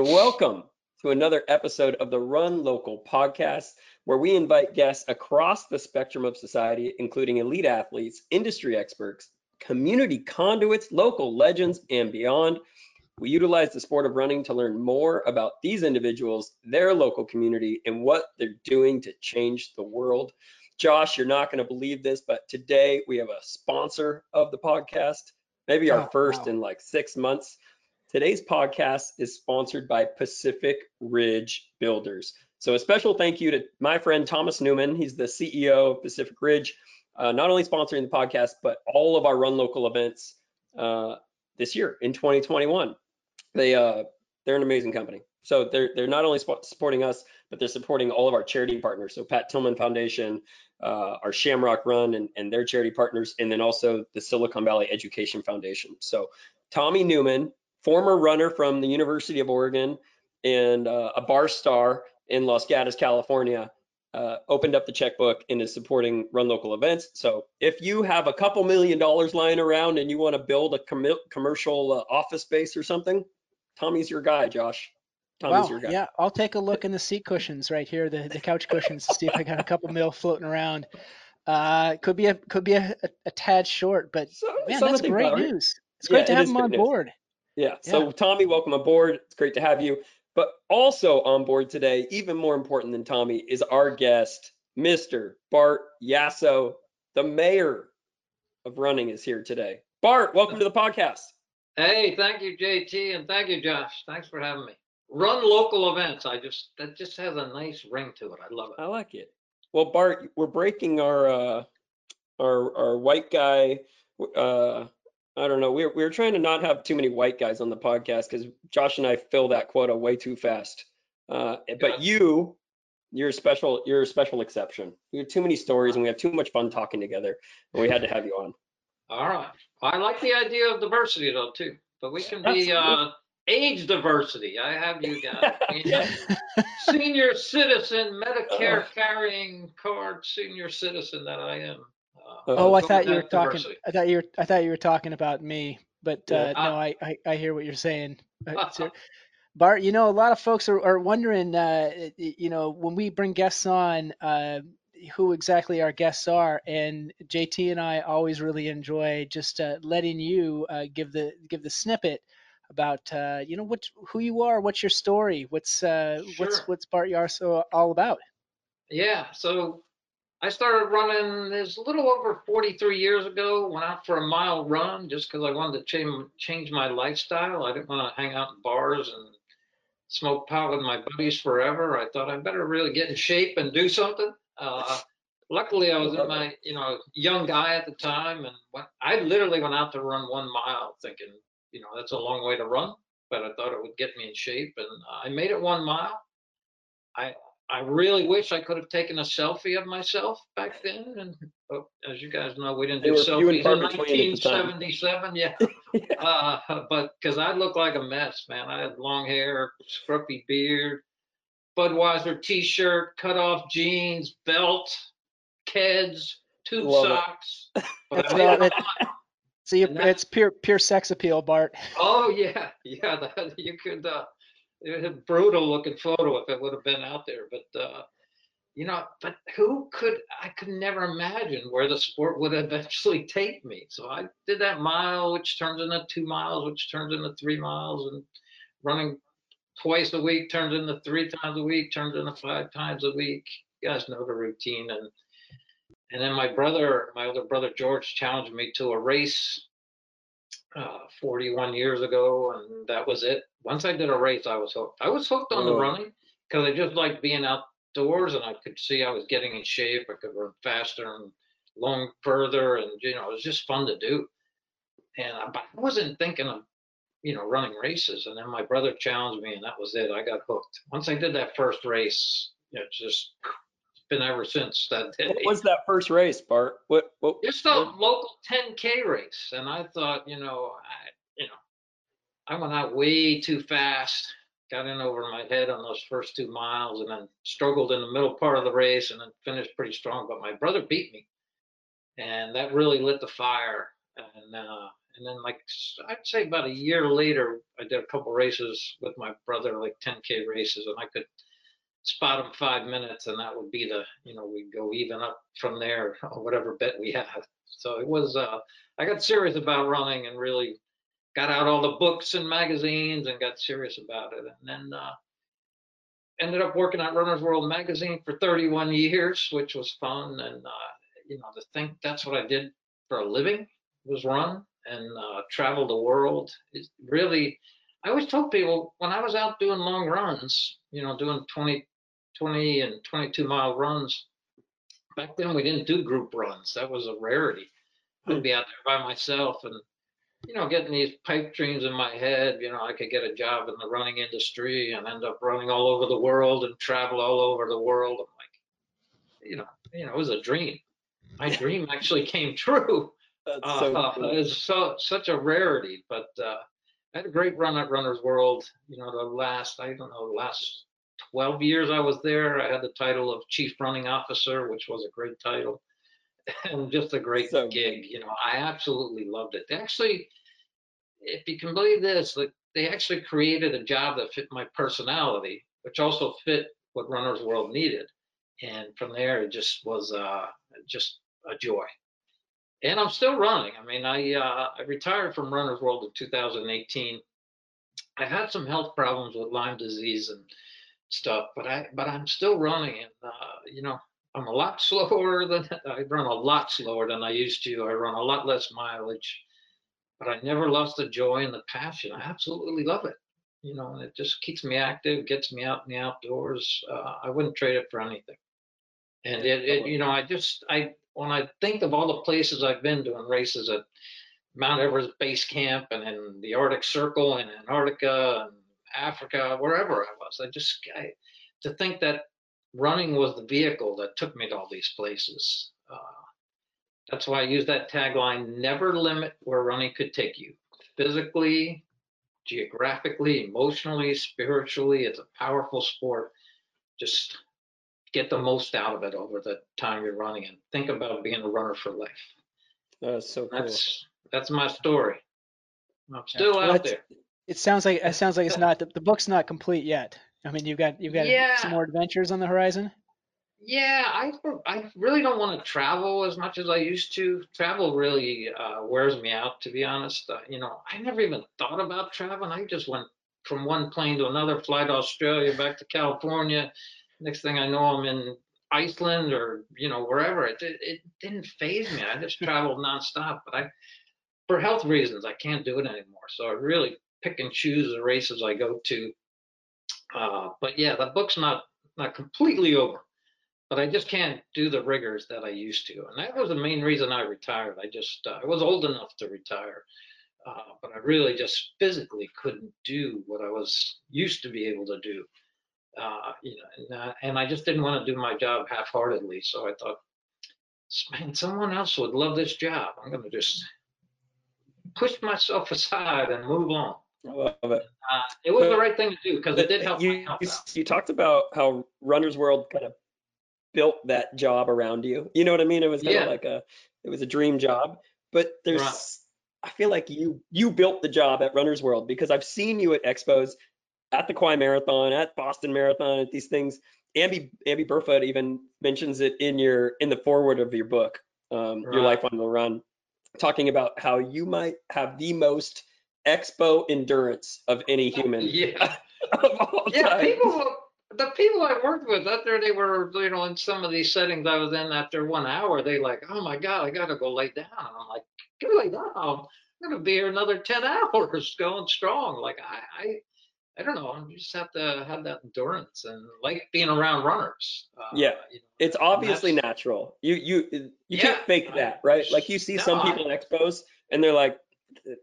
and welcome to another episode of the Run Local podcast, where we invite guests across the spectrum of society, including elite athletes, industry experts, community conduits, local legends, and beyond. We utilize the sport of running to learn more about these individuals, their local community, and what they're doing to change the world. Josh, you're not going to believe this, but today we have a sponsor of the podcast, maybe our Oh, first wow. in like six months. Today's podcast is sponsored by Pacific Ridge Builders. So a special thank you to my friend Thomas Newman. He's the CEO of Pacific Ridge, uh, not only sponsoring the podcast, but all of our Run Local events uh, this year in 2021. They uh, they're an amazing company. So they're they're not only supporting us, but they're supporting all of our charity partners. So Pat Tillman Foundation, uh, our Shamrock Run, and, and their charity partners, and then also the Silicon Valley Education Foundation. So Tommy Newman, former runner from the University of Oregon and uh, a bar star in Los Gatos, California, uh, opened up the checkbook and is supporting Run Local events. So if you have a couple million dollars lying around and you want to build a commi- commercial uh, office space or something, Tommy's your guy, Josh. Tommy's Wow, your guy. yeah, I'll take a look in the seat cushions right here, the, the couch cushions, to see if I got a couple mil floating around. Uh, could be a could be a, a, a tad short, but So, man, that's great news. It's Yeah, great to it have him on news. board. Yeah. So Yeah. Tommy, welcome aboard. It's great to have you. But also on board today, even more important than Tommy, is our guest, Mr. Bart Yasso, the mayor of running is here today. Bart, welcome to the podcast. Hey, thank you, JT, and thank you, Josh. Thanks for having me. Run local events. I just that just has a nice ring to it. I love it. I like it. Well, Bart, we're breaking our uh our our white guy uh I don't know. We're we're trying to not have too many white guys on the podcast because Josh and I fill that quota way too fast. Uh, but you, you're a special. You're a special exception. We have too many stories and we have too much fun talking together, and we had to have you on. All right. I like the idea of diversity though too. But we can be uh, age diversity. I have you guys. Yeah. Senior citizen, Medicare carrying card, senior citizen that I am. Uh, Oh, I thought you were talking. diversity. I thought you were. I thought you were talking about me. But Yeah. uh, no, Ah. I, I I hear what you're saying. Uh, Bart, you know, a lot of folks are, are wondering, uh, you know, when we bring guests on, uh, who exactly our guests are, and JT and I always really enjoy just uh, letting you uh, give the give the snippet about, uh, you know, what who you are, what's your story, what's uh, what's Sure. what's Bart Yasso all about. Yeah, so I started running this a little over 43 years ago. Went out for a mile run just because I wanted to change change my lifestyle. I didn't want to hang out in bars and smoke pot with my buddies forever. I thought I better really get in shape and do something. Uh, luckily, I was in my you know young guy at the time, and went, I literally went out to run one mile, thinking you know that's a long way to run, but I thought it would get me in shape, and I made it one mile. I I really wish I could have taken a selfie of myself back then. And oh, as you guys know, we didn't They do were few and selfies in between at the time. 1977. Yeah. Uh, but because I looked like a mess, man. I had long hair, scruffy beard, Budweiser t-shirt, cut off jeans, belt, Keds, tube Love it. socks. But I made it it- So And it's pure pure sex appeal, Bart. Oh yeah, yeah. That, you could. Uh, it a brutal looking photo if it would have been out there, but uh, you know, but who could? I could never imagine where the sport would eventually take me. So I did that mile, which turns into two miles, which turns into three miles, and running twice a week turns into three times a week, turns into five times a week. You guys know the routine, and and then my brother, my older brother George, challenged me to a race uh, 41 years ago, and that was it. Once I did a race, I was hooked. I was hooked on the Oh. running because I just liked being outdoors, and I could see I was getting in shape. I could run faster and long further, and you know, it was just fun to do. And I, but I wasn't thinking of, you know, running races. And then my brother challenged me, and that was it. I got hooked. Once I did that first race, it just been ever since that day. What was that first race, Bart? What? what Just a local 10K race. And I thought, you know, I, you know, I went out way too fast, got in over my head on those first two miles, and then struggled in the middle part of the race and then finished pretty strong. But my brother beat me. And that really lit the fire. And, uh, and then like, I'd say about a year later, I did a couple races with my brother, like 10K races, and I could spot him five minutes and that would be the, you know, we'd go even up from there, or whatever bet we had. So it was, uh, I got serious about running and really got out all the books and magazines and got serious about it. And then, uh, ended up working at Runner's World magazine for 31 years, which was fun. And, uh, you know, to think that's what I did for a living was run and uh, travel the world is really, I always told people when I was out doing long runs, you know, doing 20, 20 and 22 mile runs, back then we didn't do group runs. That was a rarity. I'd be out there by myself and, you know, getting these pipe dreams in my head, you know, I could get a job in the running industry and end up running all over the world and travel all over the world. I'm like, you know, you know, it was a dream. My dream actually came true. That's Uh, so cool. It's so, such a rarity, but uh, I had a great run at Runner's World. You know, the last, I don't know, last 12 years I was there, I had the title of Chief Running Officer, which was a great title. And just a great So gig. You know, I absolutely loved it. They actually, if you can believe this, like they actually created a job that fit my personality, which also fit what Runner's World needed. And from there, it just was uh, just a joy and I'm still running. I mean, I uh, I retired from Runner's World in 2018. I had some health problems with Lyme disease and stuff, but I but I'm still running, and uh, you know, I'm a lot slower than I run a lot slower than I used to. I run a lot less mileage, but I never lost the joy and the passion. I absolutely love it. You know, and it just keeps me active, gets me out in the outdoors. Uh, I wouldn't trade it for anything. And it, it, you know, I just, I, when I think of all the places I've been doing races at Mount Everest Base Camp and in the Arctic Circle and Antarctica and Africa, wherever I was, I just, I, to think that running was the vehicle that took me to all these places. Uh, that's why I use that tagline, never limit where running could take you. Physically, geographically, emotionally, spiritually, it's a powerful sport. Just get the most out of it over the time you're running and think about being a runner for life. That's so cool. That's that's my story. I'm still Well, out there. It sounds like it sounds like it's not the, the book's not complete yet. I mean, you've got you've got Yeah. some more adventures on the horizon. Yeah, I I really don't want to travel as much as I used to. Travel really uh, wears me out, to be honest. Uh, you know, I never even thought about traveling. I just went from one plane to another, fly to Australia, back to California. Next thing I know, I'm in Iceland or you know wherever. It it, it didn't phase me. I just traveled nonstop. But I, for health reasons, I can't do it anymore. So I really pick and choose the races I go to. Uh, but yeah, the book's not not completely over but I just can't do the rigors that I used to. And that was the main reason I retired. I just, uh, I was old enough to retire, uh, but I really just physically couldn't do what I was used to be able to do. Uh, you know, and, uh, and I just didn't want to do my job half-heartedly. So I thought, man, someone else would love this job. I'm going to just push myself aside and move on. I love it. Uh, it was the right thing to do because it did help you, you, you talked about how Runner's World kind of built that job around you. You know what I mean? It was kind Yeah. of like a, it was a dream job. But there's, Right. I feel like you you built the job at Runner's World because I've seen you at expos, at the Kauai Marathon, at Boston Marathon, at these things. Amby Amby Burfoot even mentions it in your in the forward of your book, um, Your Life on the Run, talking about how you might have the most expo endurance of any human Yeah. Yeah, time. people, the people I worked with after they were, you know, in some of these settings I was in after one hour, they like, oh my God, I gotta go lay down. And I'm like, go lay down. I'm gonna be here another 10 hours going strong. Like I, I, I don't know. You just have to have that endurance and like being around runners. Uh, Yeah. you know, It's obviously natural. You you you Yeah, can't fake I- that, right? Like you see no, some I- people in expos and they're like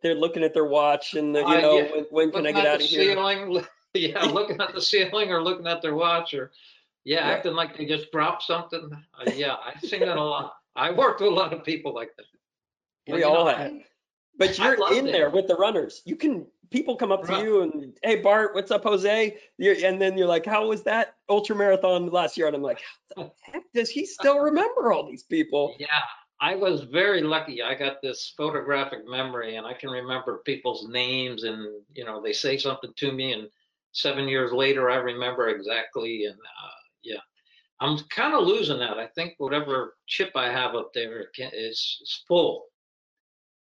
they're looking at their watch and you Uh, know yeah. when, when can I get out of here? ceiling, yeah, looking at the ceiling or looking at their watch or, yeah, Yeah. acting like they just dropped something. Uh, yeah, I've seen that a lot. I worked with a lot of people like that. We But, you all know, have. I- But you're in it. there with the runners. You can people come up to you and hey Bart, what's up, Jose? You're, and then you're like, how was that ultra marathon last year? And I'm like, how the heck does he still remember all these people? Yeah, I was very lucky. I got this photographic memory and I can remember people's names and, you know, they say something to me and seven years later, I remember exactly. And uh, yeah, I'm kind of losing that. I think whatever chip I have up there is, is, full.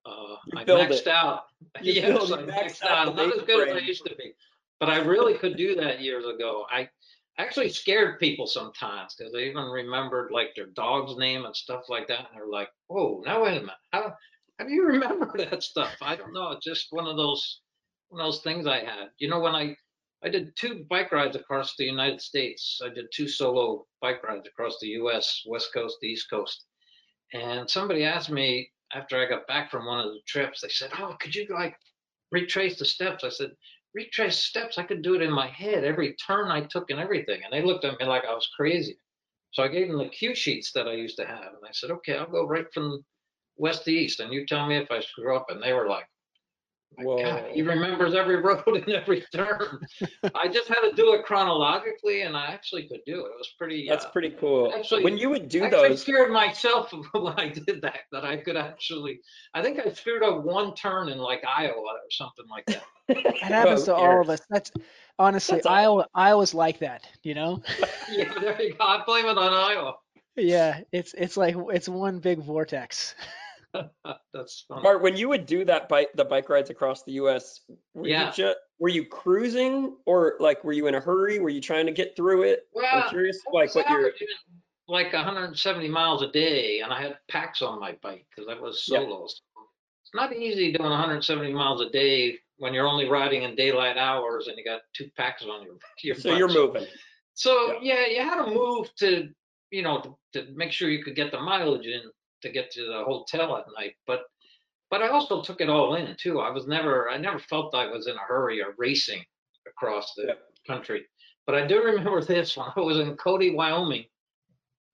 Uh, You I maxed it. out. You yes, I maxed out. Not as good as I used to be, but I really could do that years ago. I actually scared people sometimes because they even remembered like their dog's name and stuff like that. And they're like, "Whoa, now wait a minute, how how do you remember that stuff?" I don't know. Just one of those one of those things I had. You know, when I I did two bike rides across the United States. I did two solo bike rides across the U.S. West Coast, East Coast, and somebody asked me after I got back from one of the trips. They said, "Oh, could you like retrace the steps?" I said, retrace steps. I could do it in my head, every turn I took and everything. And they looked at me like I was crazy. So I gave them the cue sheets that I used to have. And I said, okay, I'll go right from west to east. And you tell me if I screw up. And they were like, my Whoa. God, he remembers every road and every turn. I just had to do it chronologically and I actually could do it. It was pretty, That's uh, pretty cool. actually- when you would do I actually those, scared myself when I did that, that I could actually, I think I screwed up one turn in like Iowa or something like that. It happens to all of us. That's honestly, That's all- Iowa. Iowa's like that. You know. Yeah, there you go. I blame it on Iowa. Yeah, it's it's like it's one big vortex. That's funny. Bart, when you would do that bike, the bike rides across the U.S., were Yeah. you just were you cruising or like were you in a hurry? Were you trying to get through it? I'm Well, curious, like what you're. like 170 miles a day, and I had packs on my bike because I was Yeah. solos. It's not easy doing 170 miles a day when you're only riding in daylight hours and you got two packs on your your So you're moving. So yeah, you had to move to, you know, to, to make sure you could get the mileage in to get to the hotel at night. But but I also took it all in too. I was never I never felt I was in a hurry or racing across the country. But I do remember this when I was in Cody, Wyoming.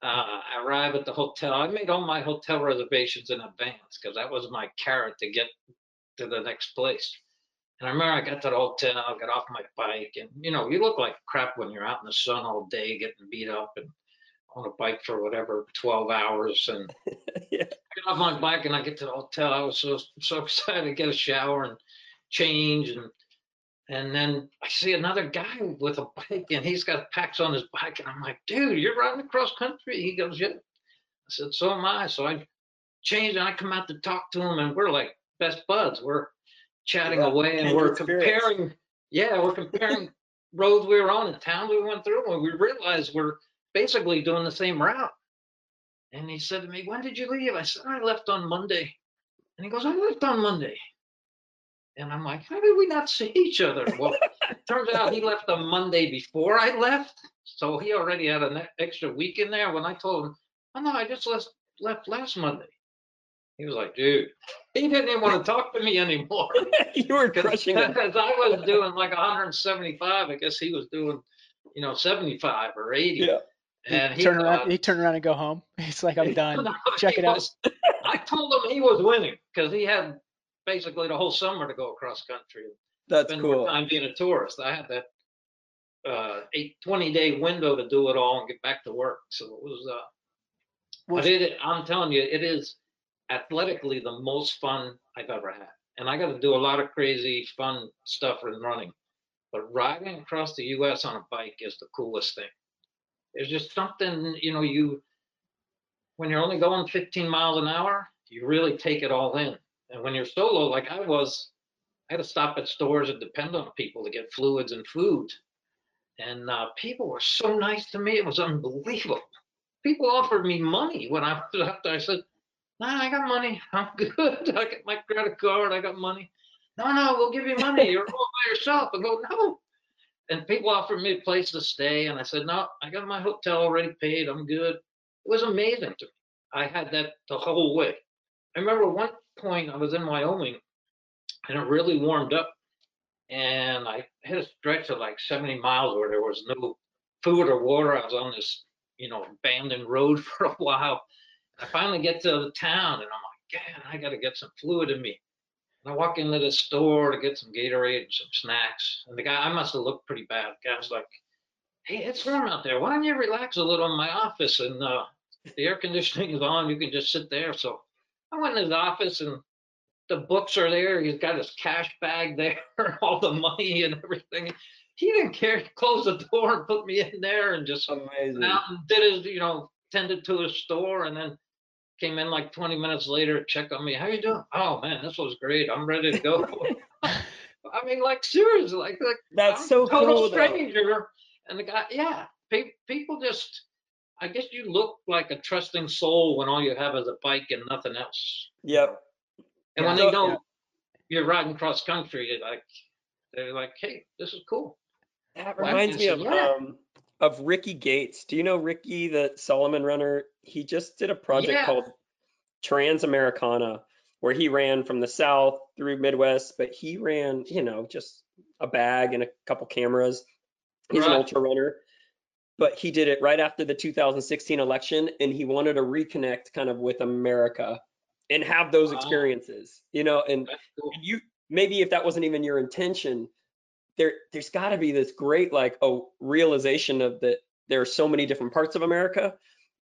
Uh, I arrived at the hotel. I made all my hotel reservations in advance because that was my carrot to get to the next place. And I remember I got to the hotel, got off my bike, and you know, you look like crap when you're out in the sun all day getting beat up and on a bike for whatever 12 hours. And Yeah. I get off my bike and I get to the hotel. I was so so excited to get a shower and change and and then I see another guy with a bike and he's got packs on his bike and I'm like, dude, you're riding across country. He goes, yeah. I said, so am I. So I change and I come out to talk to him and we're like best buds. We're chatting away and we're spirits. comparing. Yeah, we're comparing roads we were on and towns we went through and we realized we're basically doing the same route. And he said to me, when did you leave? I said, I left on Monday. And he goes, I left on Monday. And I'm like, how did we not see each other? Well, turns out he left on Monday before I left. So he already had an extra week in there. When I told him, oh no, I just left, left last Monday. He was like, dude, he didn't even want to talk to me anymore. you were crushing it. Because I was doing like 175. I guess he was doing, you know, 75 or 80. Yeah. And he turn thought- around. He turn around and go home. He's like, I'm done. No, Check he it out. I told him he was winning because he had basically the whole summer to go across country. That's Spend more cool. time being a tourist. I had that uh, eight, 20 day window to do it all and get back to work. So it was, uh, Well, but it, I'm telling you, it is athletically the most fun I've ever had. And I got to do a lot of crazy fun stuff in running. But riding across the US on a bike is the coolest thing. There's just something, you know, you, when you're only going 15 miles an hour, you really take it all in. And when you're solo, like I was, I had to stop at stores and depend on people to get fluids and food. And uh, people were so nice to me. It was unbelievable. People offered me money when I was after I said, nah, I got money. I'm good. I got my credit card. I got money. No, no, we'll give you money. You're all by yourself. I go, no. And people offered me a place to stay. And I said, no, I got my hotel already paid. I'm good. It was amazing to me. I had that the whole way. I remember one point I was in Wyoming and it really warmed up. And I had a stretch of like 70 miles where there was no food or water. I was on this, you know, abandoned road for a while. I finally get to the town and I'm like, God, I got to get some fluid in me. And I walk into the store to get some Gatorade and some snacks. And the guy, I must have looked pretty bad. The guy's like, Hey, it's warm out there. Why don't you relax a little in my office and uh, the air conditioning is on. You can just sit there. So I went in his office and the books are there. He's got his cash bag there, all the money and everything. He didn't care. He closed the door and put me in there and just Amazing. went out and did his, you know, tended to his store and then came in like 20 minutes later, check on me. How you doing? Oh man, this was great. I'm ready to go. I mean, like seriously, like, like That's I'm so a total cool. though. stranger. And the guy, yeah, pe- people just, I guess you look like a trusting soul when all you have is a bike and nothing else. Yep. And when Yeah. they know Yeah. you're riding cross country, you're like, they're like, hey, this is cool. That Well, reminds me of yeah. um of Ricky Gates. Do you know Ricky, the Salomon runner? He just did a project Yeah. called Transamericana, where he ran from the south through Midwest, but he ran, you know, just a bag and a couple cameras. He's an ultra runner, but he did it right after the 2016 election, and he wanted to reconnect kind of with America and have those Wow. experiences, you know, and cool. and you maybe if that wasn't even your intention there there's got to be this great like oh realization of that there are so many different parts of america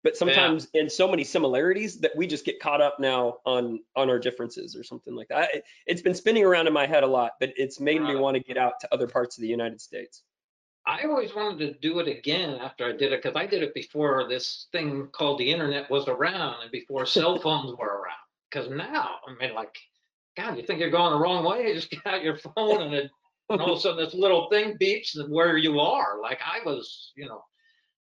but sometimes in so many similarities that we just get caught up now on on our differences or something like that I, it's been spinning around in my head a lot but it's made me uh-huh. want to get out to other parts of the united states I always wanted to do it again after I did it because I did it before this thing called the internet was around and before cell phones were around. Because now, I mean, like, God, you think you're going the wrong way? You just get out your phone and, it, and all of a sudden this little thing beeps where you are. Like I was, you know,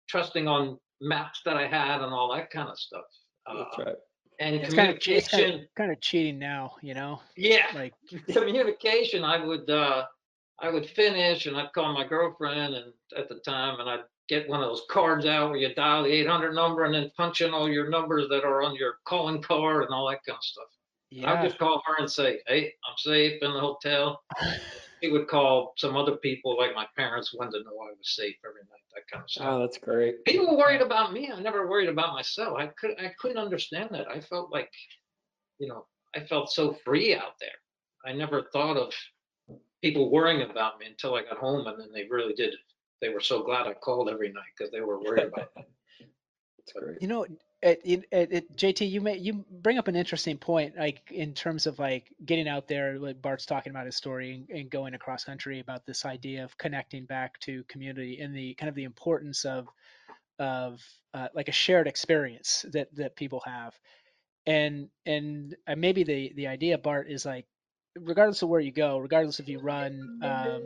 trusting on maps that I had and all that kind of stuff. that's Uh, right and It's kind of it's communication, kind of, kind of cheating now, you know. yeah, Like communication i would uh i would finish and i'd call my girlfriend and at the time and i'd get one of those cards out where you dial the 800 number and then punch in all your numbers that are on your calling card and all that kind of stuff Yeah. i'd just call her and say hey i'm safe in the hotel she would call some other people like my parents wanted to know i was safe every night that kind of stuff. Oh that's great. People worried about me i never worried about myself. I could i couldn't understand that. I felt like you know i felt so free out there. I never thought of people worrying about me until i got home and then they really did. They were so glad i called every night because they were worried about me. That's great. You know, it, it, it, it, JT, you may you bring up an interesting point, like in terms of like getting out there. Like Bart's talking about his story and, and going across country about this idea of connecting back to community and the kind of the importance of of uh, like a shared experience that that people have. And and uh, maybe the the idea, Bart, is like regardless of where you go, regardless if you run, um,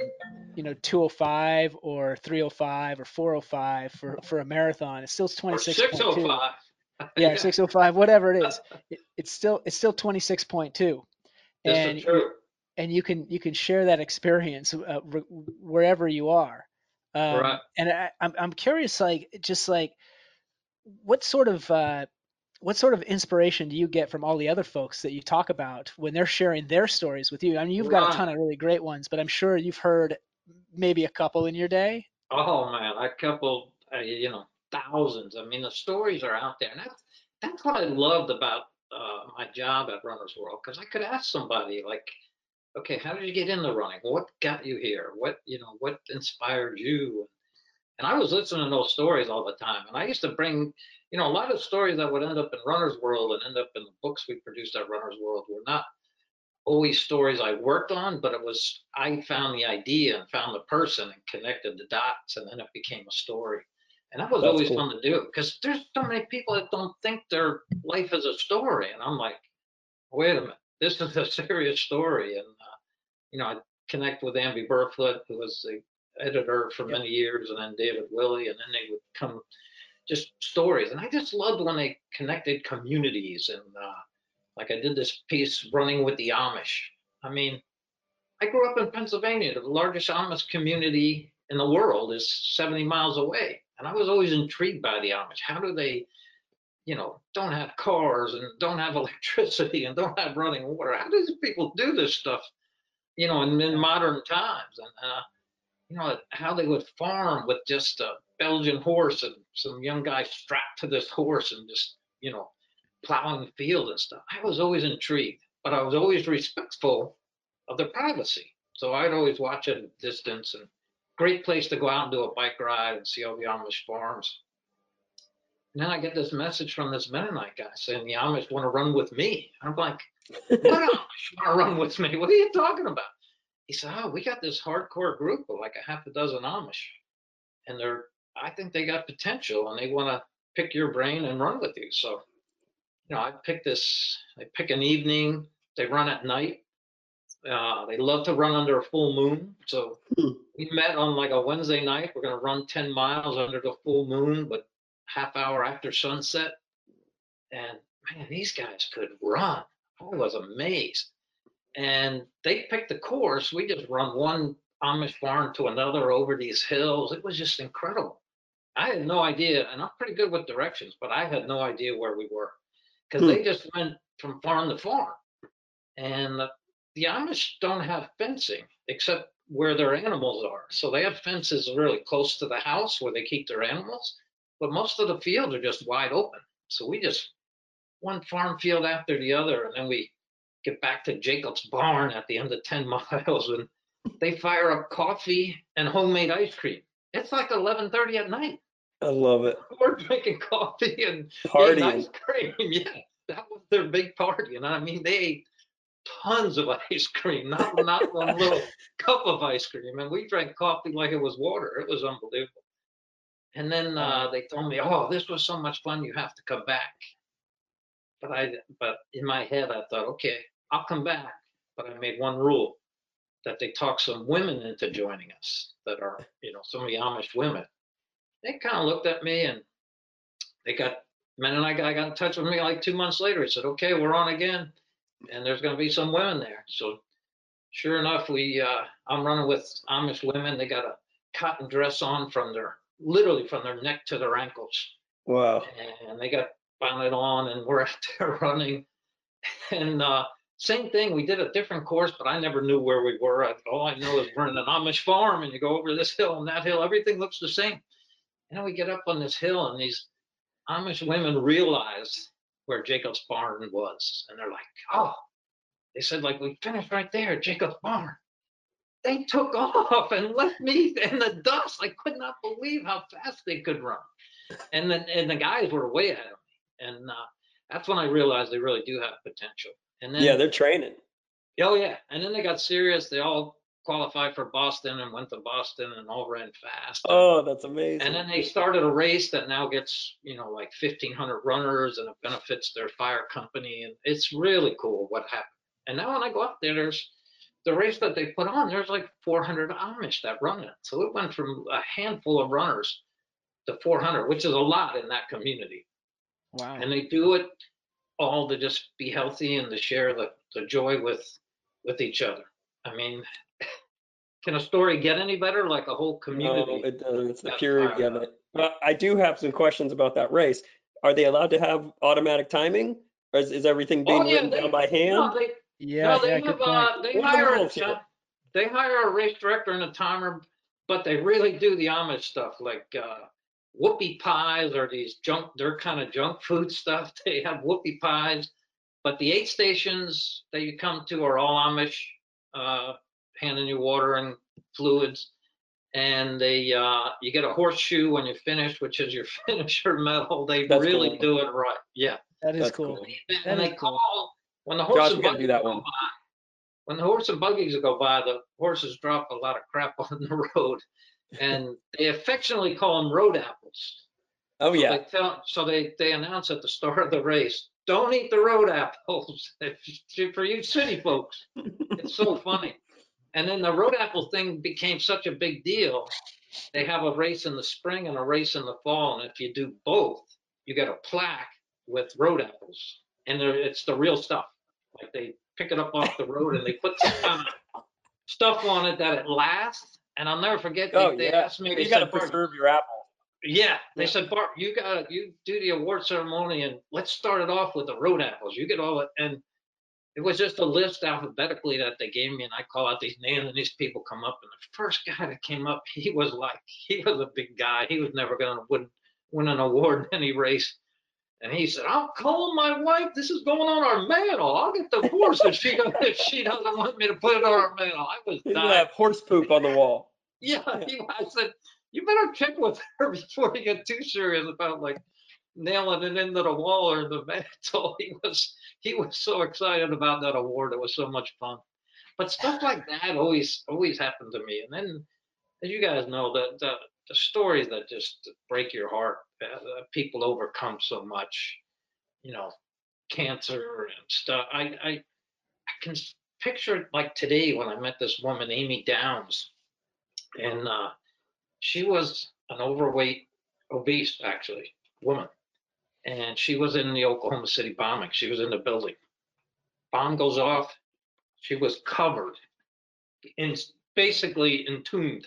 you know, 205 or 305 or 405 for for a marathon, it's still or 26.2 605 yeah, 605 whatever it is. It, it's still it's still 26.2 This and true. and you can you can share that experience uh, re- wherever you are. Um, Right. and I, I'm, I'm curious like just like what sort of uh, what sort of inspiration do you get from all the other folks that you talk about when they're sharing their stories with you? I mean you've got a ton of really great ones but i'm sure you've heard maybe a couple in your day. Oh man, a couple, uh, you know, thousands. I mean, the stories are out there, and that's that's what I loved about uh, my job at Runner's World because I could ask somebody like, okay, how did you get into running? What got you here? What you know, what inspired you? And I was listening to those stories all the time, and I used to bring, you know, a lot of stories that would end up in Runner's World and end up in the books we produced at Runner's World were not always stories I worked on, but it was I found the idea and found the person and connected the dots, and then it became a story. And that was That's always cool. fun to do because there's so many people that don't think their life is a story, and I'm like, wait a minute, this is a serious story. And uh, you know, I connect with Amby Burfoot, who was the editor for many years, and then David Willey, and then they would come just stories. And I just loved when they connected communities and. Uh, like I did this piece running with the Amish. I mean, I grew up in Pennsylvania. The largest Amish community in the world is 70 miles away. And I was always intrigued by the Amish. How do they, you know, don't have cars and don't have electricity and don't have running water? How do these people do this stuff, you know, in, in modern times? And, uh, you know, how they would farm with just a Belgian horse and some young guy strapped to this horse and just, you know, plowing the field and stuff. I was always intrigued, but I was always respectful of their privacy. So I'd always watch at a distance and great place to go out and do a bike ride and see all the Amish farms. And then I get this message from this Mennonite guy saying the Amish want to run with me. I'm like, what Amish want to run with me? What are you talking about? He said, oh, we got this hardcore group of like a half a dozen Amish, and they're, I think they got potential, and they want to pick your brain and run with you. So, you know, I pick this, I pick an evening. They run at night. Uh, they love to run under a full moon. So Hmm. we met on like a Wednesday night. We're going to run 10 miles under the full moon, but half hour after sunset. And man, these guys could run. I was amazed. And they picked the course. We just run one Amish farm to another over these hills. It was just incredible. I had no idea, and I'm pretty good with directions, but I had no idea where we were because Hmm. they just went from farm to farm. And the, Amish don't have fencing except where their animals are. So they have fences really close to the house where they keep their animals, but most of the fields are just wide open. So we just one farm field after the other, and then we get back to Jacob's barn at the end of 10 miles and they fire up coffee and homemade ice cream. It's like 11:30 at night. I love it. We're drinking coffee and ice cream. Yeah, that was their big party. And I mean, they ate tons of ice cream, not not one little cup of ice cream. And we drank coffee like it was water. It was unbelievable. And then uh, they told me, "Oh, this was so much fun. You have to come back." But I, but in my head, I thought, "Okay, I'll come back." But I made one rule that they talk some women into joining us that are, you know, some of the Amish women. They kind of looked at me and they got Mennonite I got in touch with me like two months later. He said, "Okay, we're on again, and there's going to be some women there." So, sure enough, we uh, I'm running with Amish women. They got a cotton dress on from their literally from their neck to their ankles, Wow. and they got bonnet on, and we're out there running. And uh, same thing, we did a different course, but I never knew where we were. I, all I know is we're in an Amish farm, and you go over this hill and that hill. Everything looks the same. And then we get up on this hill, and these Amish women realize where Jacob's barn was, and they're like, "Oh," they said, "like we finished right there, Jacob's barn." They took off and left me in the dust. I could not believe how fast they could run. And then and the guys were way ahead of me, and uh, that's when I realized they really do have potential. And then Yeah, they're training. Oh yeah, and then they got serious. They all qualified for Boston and went to Boston and all ran fast. Oh, that's amazing. And then they started a race that now gets you know like 1,500 runners and it benefits their fire company and it's really cool what happened. And now when I go out there, there's the race that they put on. There's like 400 Amish that run it. So it went from a handful of runners to 400, which is a lot in that community Wow. and they do it all to just be healthy and to share the, the joy with with each other. I mean, can a story get any better? Like a whole community? No, it doesn't. It's the That's purity fine. of it. But I do have some questions about that race. Are they allowed to have automatic timing? Or is, is everything being Oh, yeah, written they- down by hand? no, they, Yeah, no, they yeah, have uh, they What the hire a, they hire a race director and a timer, but they really do the Amish stuff like uh, whoopie pies or these junk, their kind of junk food stuff. They have whoopie pies, but the eight stations that you come to are all Amish, uh, handing your water and fluids. And they, uh, you get a horseshoe when you finish, which is your finisher medal. They That's really cool. do it right. Yeah. That is That's cool. cool. That And they cool. call, when the horse Josh, and we do buggies that go one. by, when the horse and buggies go by, the horses drop a lot of crap on the road. And they affectionately call them road apples. Oh, So yeah. They tell, so they, they announce at the start of the race, don't eat the road apples for you city folks. It's so funny. And then the road apple thing became such a big deal. They have a race in the spring and a race in the fall. And if you do both, you get a plaque with road apples. And it's the real stuff. Like they pick it up off the road and they put some kind of stuff on it that it lasts. And I'll never forget, they, Oh, they yeah. asked me, they You gotta preserve your apple. yeah, they Yeah. said, Bart, you got to you do the award ceremony and let's start it off with the road apples. You get all it, and it was just a list alphabetically that they gave me, and I call out these names, and these people come up, and the first guy that came up, he was like, he was a big guy. He was never going to win win an award in any race. And he said, "I'll call my wife. This is going on our mantle. I'll get the horse if she if she doesn't want me to put it on our mantle." I was dying. have horse poop on the wall. Yeah, he, I said, you better check with her before you get too serious about like nailing it into the wall or the mantle. He was he was so excited about that award. It was so much fun. But stuff like that always always happened to me. And then, as you guys know, the the, the stories that just break your heart. Uh, people overcome so much, you know, cancer and stuff. I I, I can picture it like today when I met this woman, Amy Downs, and uh, she was an overweight, obese actually woman, and she was in the Oklahoma City bombing. She was in the building. Bomb goes off. She was covered, in basically entombed.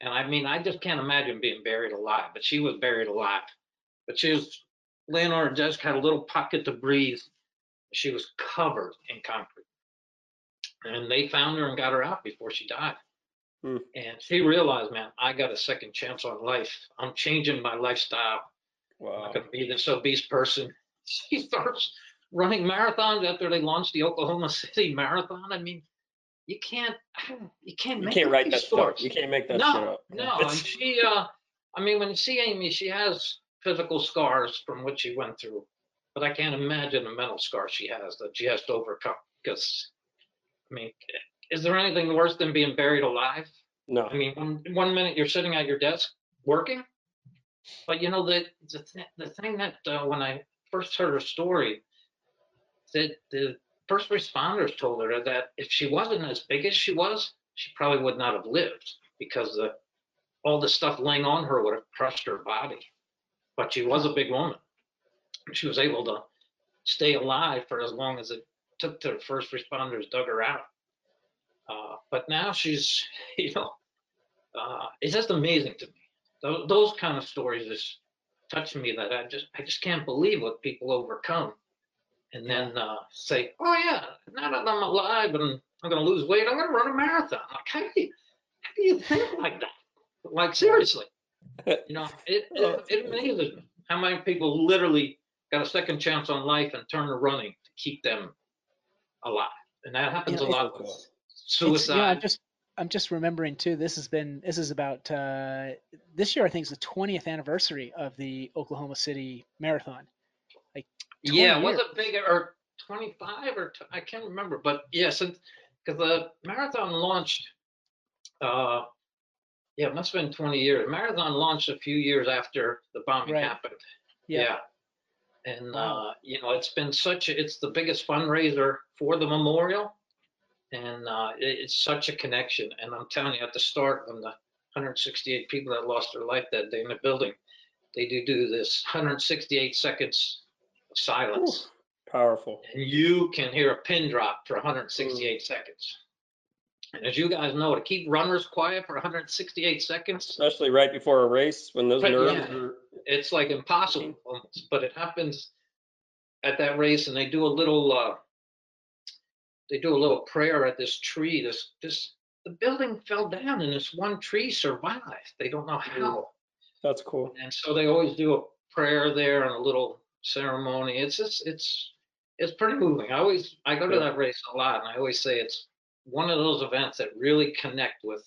And I mean, I just can't imagine being buried alive. But she was buried alive. But she was laying on her desk, had a little pocket to breathe. She was covered in concrete. And they found her and got her out before she died. Hmm. And she realized, man, I got a second chance on life. I'm changing my lifestyle. Wow. going to be this obese person. She starts running marathons after they launched the Oklahoma City Marathon. I mean, you can't, you can't make You can't write that stories. stuff. You can't make that shit No, up. no. And she, uh, I mean, when you see Amy, she has physical scars from what she went through, but I can't imagine the mental scars she has that she has to overcome. Because, I mean, is there anything worse than being buried alive? no. I mean, one, one minute you're sitting at your desk working, but you know the the, th- the thing that uh, when I first heard her story, that the first responders told her that if she wasn't as big as she was, she probably would not have lived because the all the stuff laying on her would have crushed her body. But she was a big woman. She was able to stay alive for as long as it took to the first responders dug her out. Uh, but now she's, you know, uh, it's just amazing to me. Those, those kind of stories just touch me that I just I just can't believe what people overcome, and then uh, say, oh yeah, now that I'm alive and I'm gonna lose weight, I'm gonna run a marathon. Like how do you how do you think like that? Like seriously, you know, it it, it amazes me how many people literally got a second chance on life and turn to running to keep them alive, and that happens Yeah, a lot with suicide. yeah, just I'm just remembering too. This has been this is about uh, this year. I think is the 20th anniversary of the Oklahoma City Marathon. 20 Yeah, was it bigger or 25 or t- I can't remember, but yeah, since because the marathon launched, uh, yeah, it must have been 20 years. Marathon launched a few years after the bombing Right. happened. Yeah. And Wow. uh, you know, it's been such a, it's the biggest fundraiser for the memorial, and uh, it, it's such a connection. And I'm telling you, at the start, when the 168 people that lost their life that day in the building, they do do this 168 seconds of silence Powerful. and you can hear a pin drop for 168 seconds. And as you guys know, to keep runners quiet for 168 seconds, Especially right before a race when those nerves yeah. are. it's like impossible. But it happens at that race, and they do a little, uh, they do a little prayer at this tree. This, this, the building fell down, and this one tree survived. They don't know how. That's cool. And so they always do a prayer there and a little ceremony. It's just, it's, it's pretty moving. I always, I go to Yeah. that race a lot and I always say it's one of those events that really connect with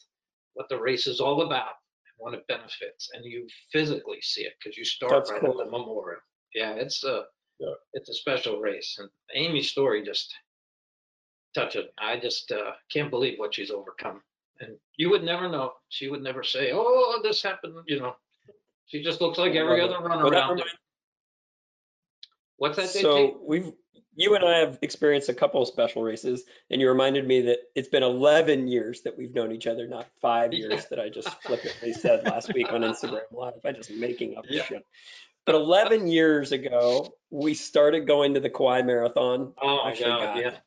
what the race is all about and what it benefits. And you physically see it because you start That's right cool. at the memorial. Yeah, it's a, Yeah. it's a special race. And Amy's story just touches. it. I just uh, can't believe what she's overcome. And you would never know. She would never say, "Oh, this happened," you know. She just looks like every other runner Well, around there. reminds- What's that? So we've, you and I have experienced a couple of special races, and you reminded me that it's been 11 years that we've known each other, not five years that I just flippantly said last week on Instagram Live. I'm just making up Yeah. shit. But 11 years ago, we started going to the Kauai Marathon. oh my God, yeah.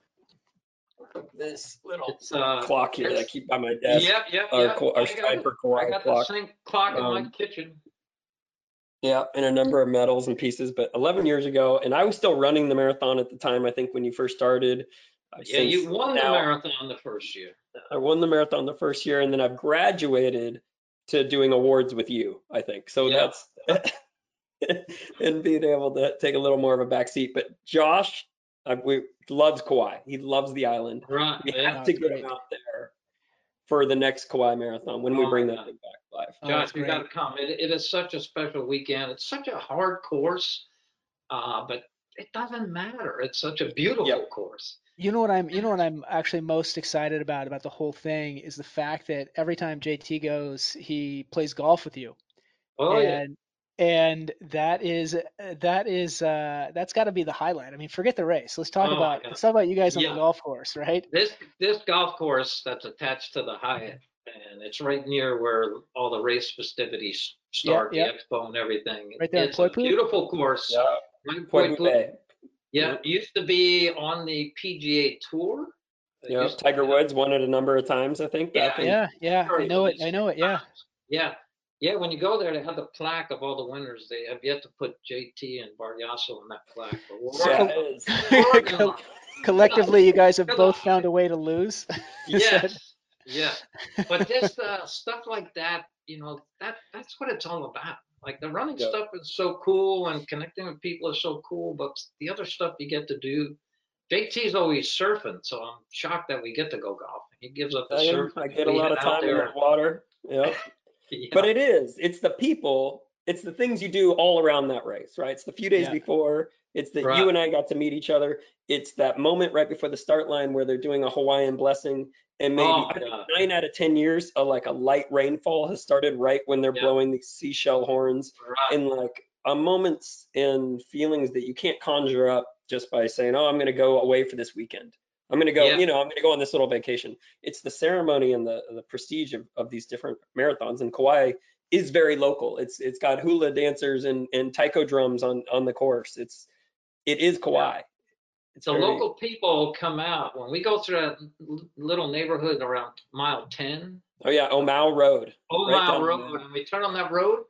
This little It's uh. clock here that I keep by my desk. Yep, yep, Our, yep. Ka- our I got, it. Sniper I Kauai got the clock. same clock in my Um, kitchen. Yeah, and a number of medals and pieces, but 11 years ago, and I was still running the marathon at the time. I think when you first started. Uh, Yeah, you since won the now- marathon the first year. I won the marathon the first year, and then I've graduated to doing awards with you. I think so. Yeah. That's and being able to take a little more of a back seat. But Josh, I, we loves Kauai. He loves the island. Right. We Yeah. have to get great. him out there for the next Kauai marathon when we Oh bring that thing back. live. Oh, Josh, it's you got to come. It, it is such a special weekend. It's such a hard course, uh, but it doesn't matter. It's such a beautiful Yep. course. You know what I'm you know what I'm actually most excited about about the whole thing is the fact that every time JT goes, he plays golf with you. Oh yeah. and and that is that is uh that's got to be the highlight. I mean, forget the race. Let's talk Oh, about let's talk about you guys on Yeah. the golf course, right? This this golf course that's attached to the Hyatt, and it's right near where all the race festivities start, yeah. the expo and everything. Right there in It's a Poipu? beautiful course. Yeah, Right, Poipu Bay. Yeah, it used to be on the PGA Tour. Yeah, used to Tiger Woods won it a number of times, I think. Yeah, I think Yeah, yeah, I know it. I know it. Yeah. Yeah, yeah. When you go there, they have the plaque of all the winners. They have yet to put JT and Bart Yasso on that plaque. But we're Yeah, working- it is. we're working Co- Collectively, you guys have both found a way to lose. Is that- Yes, yes. But just uh, stuff like that, you know, that that's what it's all about. Like the running Yeah. stuff is so cool, and connecting with people is so cool. But the other stuff you get to do, JT's always surfing, so I'm shocked that we get to go golfing. He gives up the I, surf. I get a lot head of out time in there. that water. Yeah. Yeah. But it is. It's the people. It's the things you do all around that race, right? It's the few days Yeah. before. It's that Right. you and I got to meet each other. It's that moment right before the start line where they're doing a Hawaiian blessing, and maybe Oh, I think God. nine out of ten years, a, like a light rainfall has started right when they're Yeah. blowing the seashell horns, Right. and like a moments and feelings that you can't conjure up just by saying, "Oh, I'm going to go away for this weekend." I'm going to go, Yeah. you know, I'm going to go on this little vacation. It's the ceremony and the the prestige of, of these different marathons. And Kauai is very local. It's it's got hula dancers and and taiko drums on on the course. It's it is Kauai. It's the very- local people come out when we go through that l- little neighborhood around mile 10 Oh yeah, Omao Road. Old Right Road, there. and we turn on that road,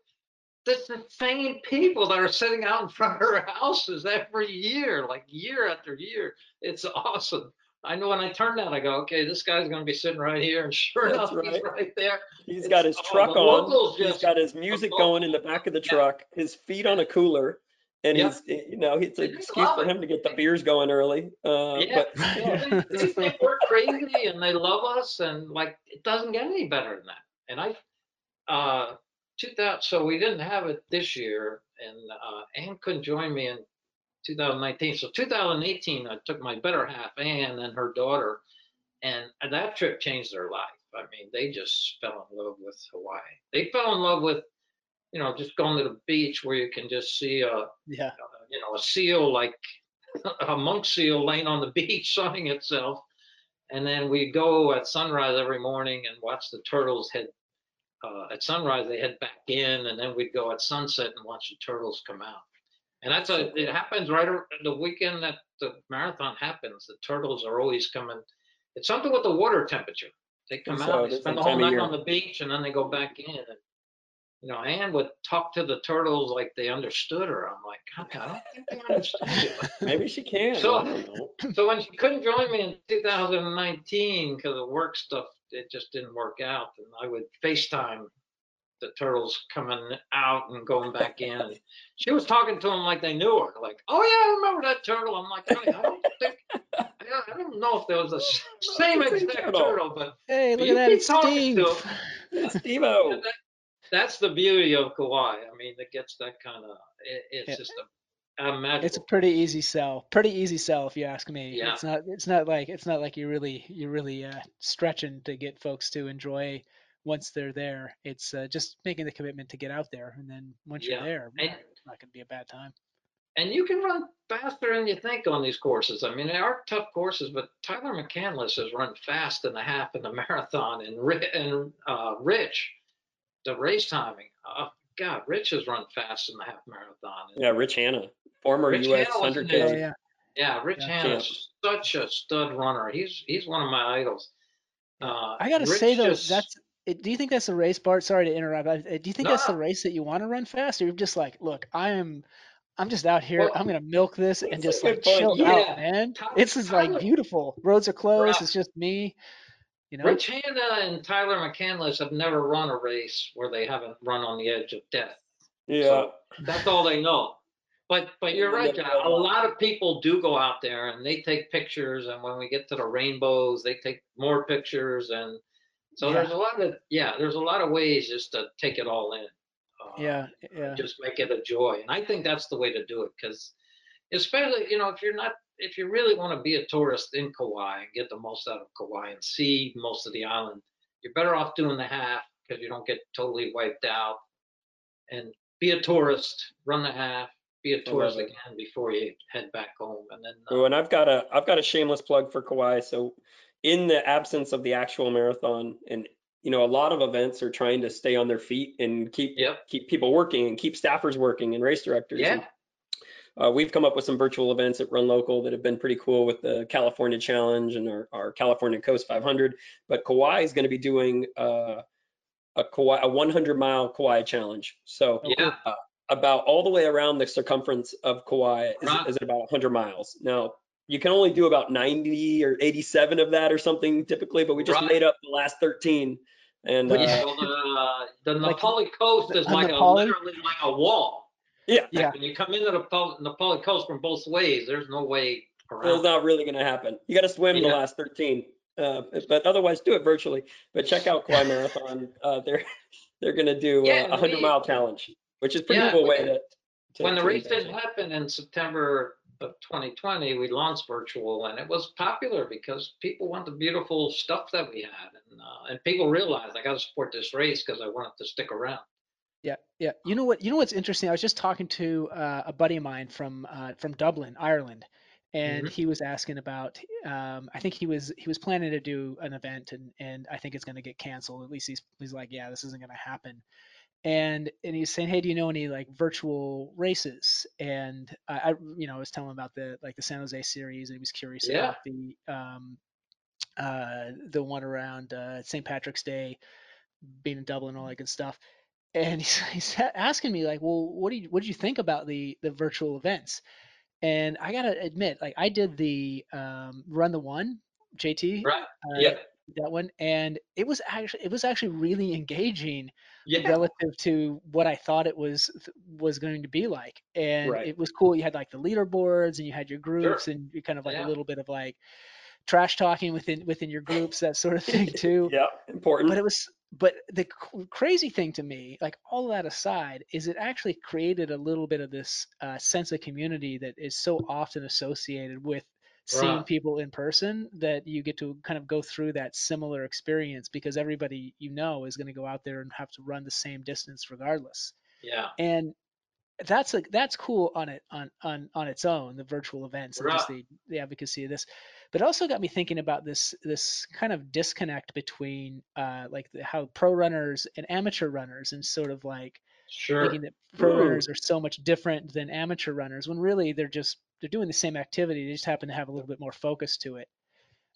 there's the same people that are sitting out in front of our houses every year, like year after year. It's awesome. I know when I turn that, I go, okay, this guy's going to be sitting right here, and sure That's enough, he's right. right there. He's got his oh, truck on. He's got his music going in the back of the Yeah. truck. His feet on a cooler, and Yeah. he's you know it's an excuse for it. him to get the beers going early. Uh, Yeah. But still, they, they we're crazy and they love us and like it doesn't get any better than that. And I, uh, 2000, so we didn't have it this year, and uh, Ann couldn't join me in 2019. So 2018, I took my better half, Ann and her daughter, and that trip changed their life. I mean, they just fell in love with Hawaii. They fell in love with, you know, just going to the beach where you can just see a, Yeah. you know, a seal like a monk seal laying on the beach sunning itself. And then we'd go at sunrise every morning and watch the turtles head. Uh, at sunrise, they head back in, and then we'd go at sunset and watch the turtles come out. And that's a, it happens right the weekend that the marathon happens. The turtles are always coming. It's something with the water temperature. They come So out, it they spend the whole night on the beach, and then they go back in. And, you know, Anne would talk to the turtles like they understood her. I'm like, God, I don't think they understood you. maybe she can. So- I don't know. So when she couldn't join me in 2019 because of work stuff, it just didn't work out. And I would FaceTime the turtles coming out and going back in. And she was talking to them like they knew her. Like, oh yeah, I remember that turtle. I'm like, honey, I don't think, I don't, know if there was the same exact turtle. turtle, but Hey, look You at that, keep it's talking Steve. Steve-O. that, that's the beauty of Kauai. I mean, it gets that kind of, it, it's Yeah. just a, a magical. It's a pretty easy sell. Pretty easy sell if you ask me. Yeah. It's not it's not like it's not like you're really you're really uh, stretching to get folks to enjoy once they're there. It's uh, just making the commitment to get out there and then once Yeah. you're there, And- it's not going to be a bad time. and you can run faster than you think on these courses. I mean, they are tough courses, but Tyler McCandless has run fast in the half and the marathon, and and uh, Rich, the race timing. Oh God, Rich has run fast in the half marathon. And Yeah, Rich Hanna, former Rich U.S. Hanna 100K. there. Oh yeah. yeah, Rich Yeah. Hanna's such a stud runner. He's he's one of my idols. Uh, I gotta Rich say though, just- that's. It, do you think that's the race, Bart? Sorry to interrupt. I- Do you think No, that's the race that you want to run fast, or you're just like, look, I am, I'm just out here. Well, I'm gonna milk this and just like point. chill Yeah. out, man. Tyler- This is like beautiful. Roads are closed. Right. It's just me. You know. Rich Hanna and Tyler McCandless have never run a race where they haven't run on the edge of death. Yeah. So that's all they know. But but you're right, John. A lot of people do go out there and they take pictures, and when we get to the rainbows, they take more pictures, and So Yeah. there's a lot of yeah, there's a lot of ways just to take it all in. Uh, Yeah, yeah. Just make it a joy, and I think that's the way to do it because, especially you know, if you're not if you really want to be a tourist in Kauai and get the most out of Kauai and see most of the island, you're better off doing the half because you don't get totally wiped out. And be a tourist, run the half, be a tourist again before you head back home, and then. uh, Oh, and I've got a I've got a shameless plug for Kauai. So, in the absence of the actual marathon, and you know, a lot of events are trying to stay on their feet and keep Yep. keep people working and keep staffers working and race directors. Yeah. And, uh, we've come up with some virtual events at Run Local that have been pretty cool with the California Challenge and our, our California Coast 500. But Kauai is going to be doing uh, a Kauai, a 100 mile Kauai challenge. So Yeah. uh, about all the way around the circumference of Kauai is, is about 100 miles. Now you can only do about 90 or 87 of that or something typically, but we just Right. made up the last 13. And uh, yeah. Well, the, the Like- Na Pali coast is on like a literally like a wall. yeah, Yeah. When you come into the Nepal, Na Pali coast from both ways, there's no way around. it's not really going to happen. You got to swim the last 13, uh, but otherwise do it virtually. But check out Kauai Marathon. Uh, they're they're going to do Yeah, uh, a 100 we- mile challenge, which is pretty Yeah, cool way to. to when the race didn't happen in September of 2020, we launched virtual, and it was popular because people want the beautiful stuff that we had, and uh, and people realized I got to support this race because I want it to stick around. Yeah, yeah. You know what? You know what's interesting? I was just talking to uh, a buddy of mine from uh, from Dublin, Ireland, and Mhm. he was asking about. Um, I think he was he was planning to do an event, and and I think it's going to get canceled. At least he's he's like, yeah, this isn't going to happen. And and he's saying, hey, do you know any like virtual races? And I, I you know, I was telling him about the like the San Jose series, and he was curious Yeah. about the um, uh, the one around uh, St. Patrick's Day, being in Dublin, all that good stuff and he's, he's asking me like, well, what do you what did you think about the the virtual events? And I gotta admit, like I did the um, run the one, JT, Right? uh, Yeah. That one, and it was actually it was actually really engaging Yeah. relative to what I thought it was was going to be like. And Right. it was cool. You had like the leaderboards and you had your groups and you kind of like Yeah. a little bit of like trash talking within within your groups, that sort of thing too Yeah, important. but it was but the crazy thing to me like all that aside is it actually created a little bit of this uh, sense of community that is so often associated with seeing Right. people in person that you get to kind of go through that similar experience because everybody you know is going to go out there and have to run the same distance regardless Yeah. and that's like that's cool on it on on on its own the virtual events and just the, the advocacy of this but it also got me thinking about this this kind of disconnect between uh like the, how pro runners and amateur runners and sort of like Sure. thinking that pro Ooh. runners are so much different than amateur runners when really they're just they're doing the same activity they just happen to have a little bit more focus to it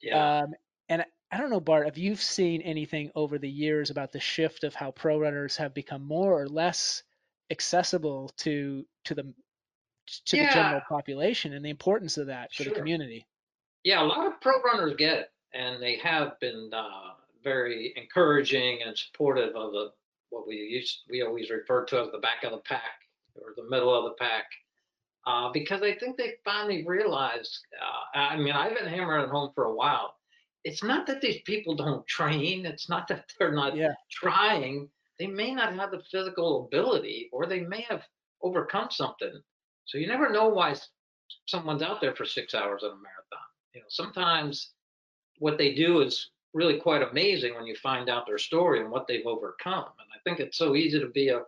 Yeah. um, and I- don't know, Bart, if you've seen anything over the years about the shift of how pro runners have become more or less accessible to to the to the general population and the importance of that for the Sure. community. yeah, a lot of pro runners get it, and they have been uh, very encouraging and supportive of the what we used we always refer to as the back of the pack or the middle of the pack, uh, because I think they finally realized. Uh, I mean, I've been hammering it home for a while. It's not that these people don't train. It's not that they're not Yeah. trying. They may not have the physical ability, or they may have overcome something. So you never know why someone's out there for six hours on a marathon. You know, sometimes what they do is really quite amazing when you find out their story and what they've overcome. And I think it's so easy to be a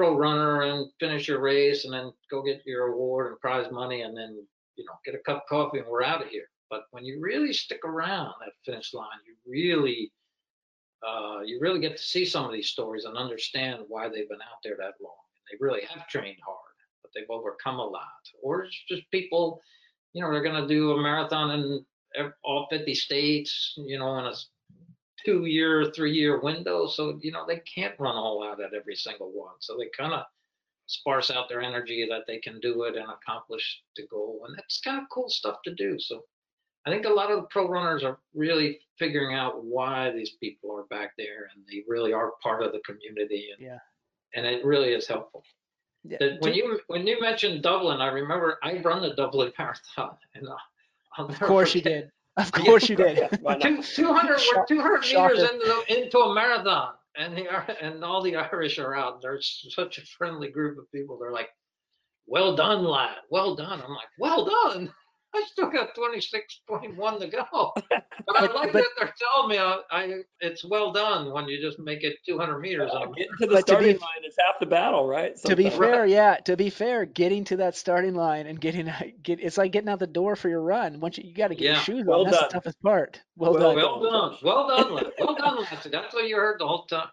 pro runner and finish your race and then go get your award and prize money and then you know get a cup of coffee and we're out of here. But when you really stick around that finish line, you really uh, you really get to see some of these stories and understand why they've been out there that long. They really have trained hard, but they've overcome a lot. Or it's just people, you know, they're going to do a marathon in all 50 states, you know, in a two year, three year window. So, you know, they can't run all out at every single one. So they kind of sparse out their energy that they can do it and accomplish the goal. And that's kind of cool stuff to do. So I think a lot of the pro runners are really figuring out why these people are back there and they really are part of the community. And, Yeah. and it really is helpful. Yeah. When you when you mentioned Dublin, I remember I run the Dublin Marathon, and uh, I'll of course you did. Of course you did. Why not? Two, 200, we're Shock- 200 shocker. meters into, the, into a marathon, and the and all the Irish are out. They're such a friendly group of people. They're like, "Well done, lad. Well done." I'm like, "Well done." I still got 26.1 to go. But I like but- that they're telling me I, I it's well done when you just make it 200 meters. Well, getting to the But to be- starting line is half the battle, right? to be Sometimes. fair, yeah, to be fair, getting to that starting line and getting get it's like getting out the door for your run. Once you, you got to get Yeah. your shoes Well on. That's the toughest part. Well, Well done. well done. Well done, lad. Well done, Lassie. That's what you heard the whole time.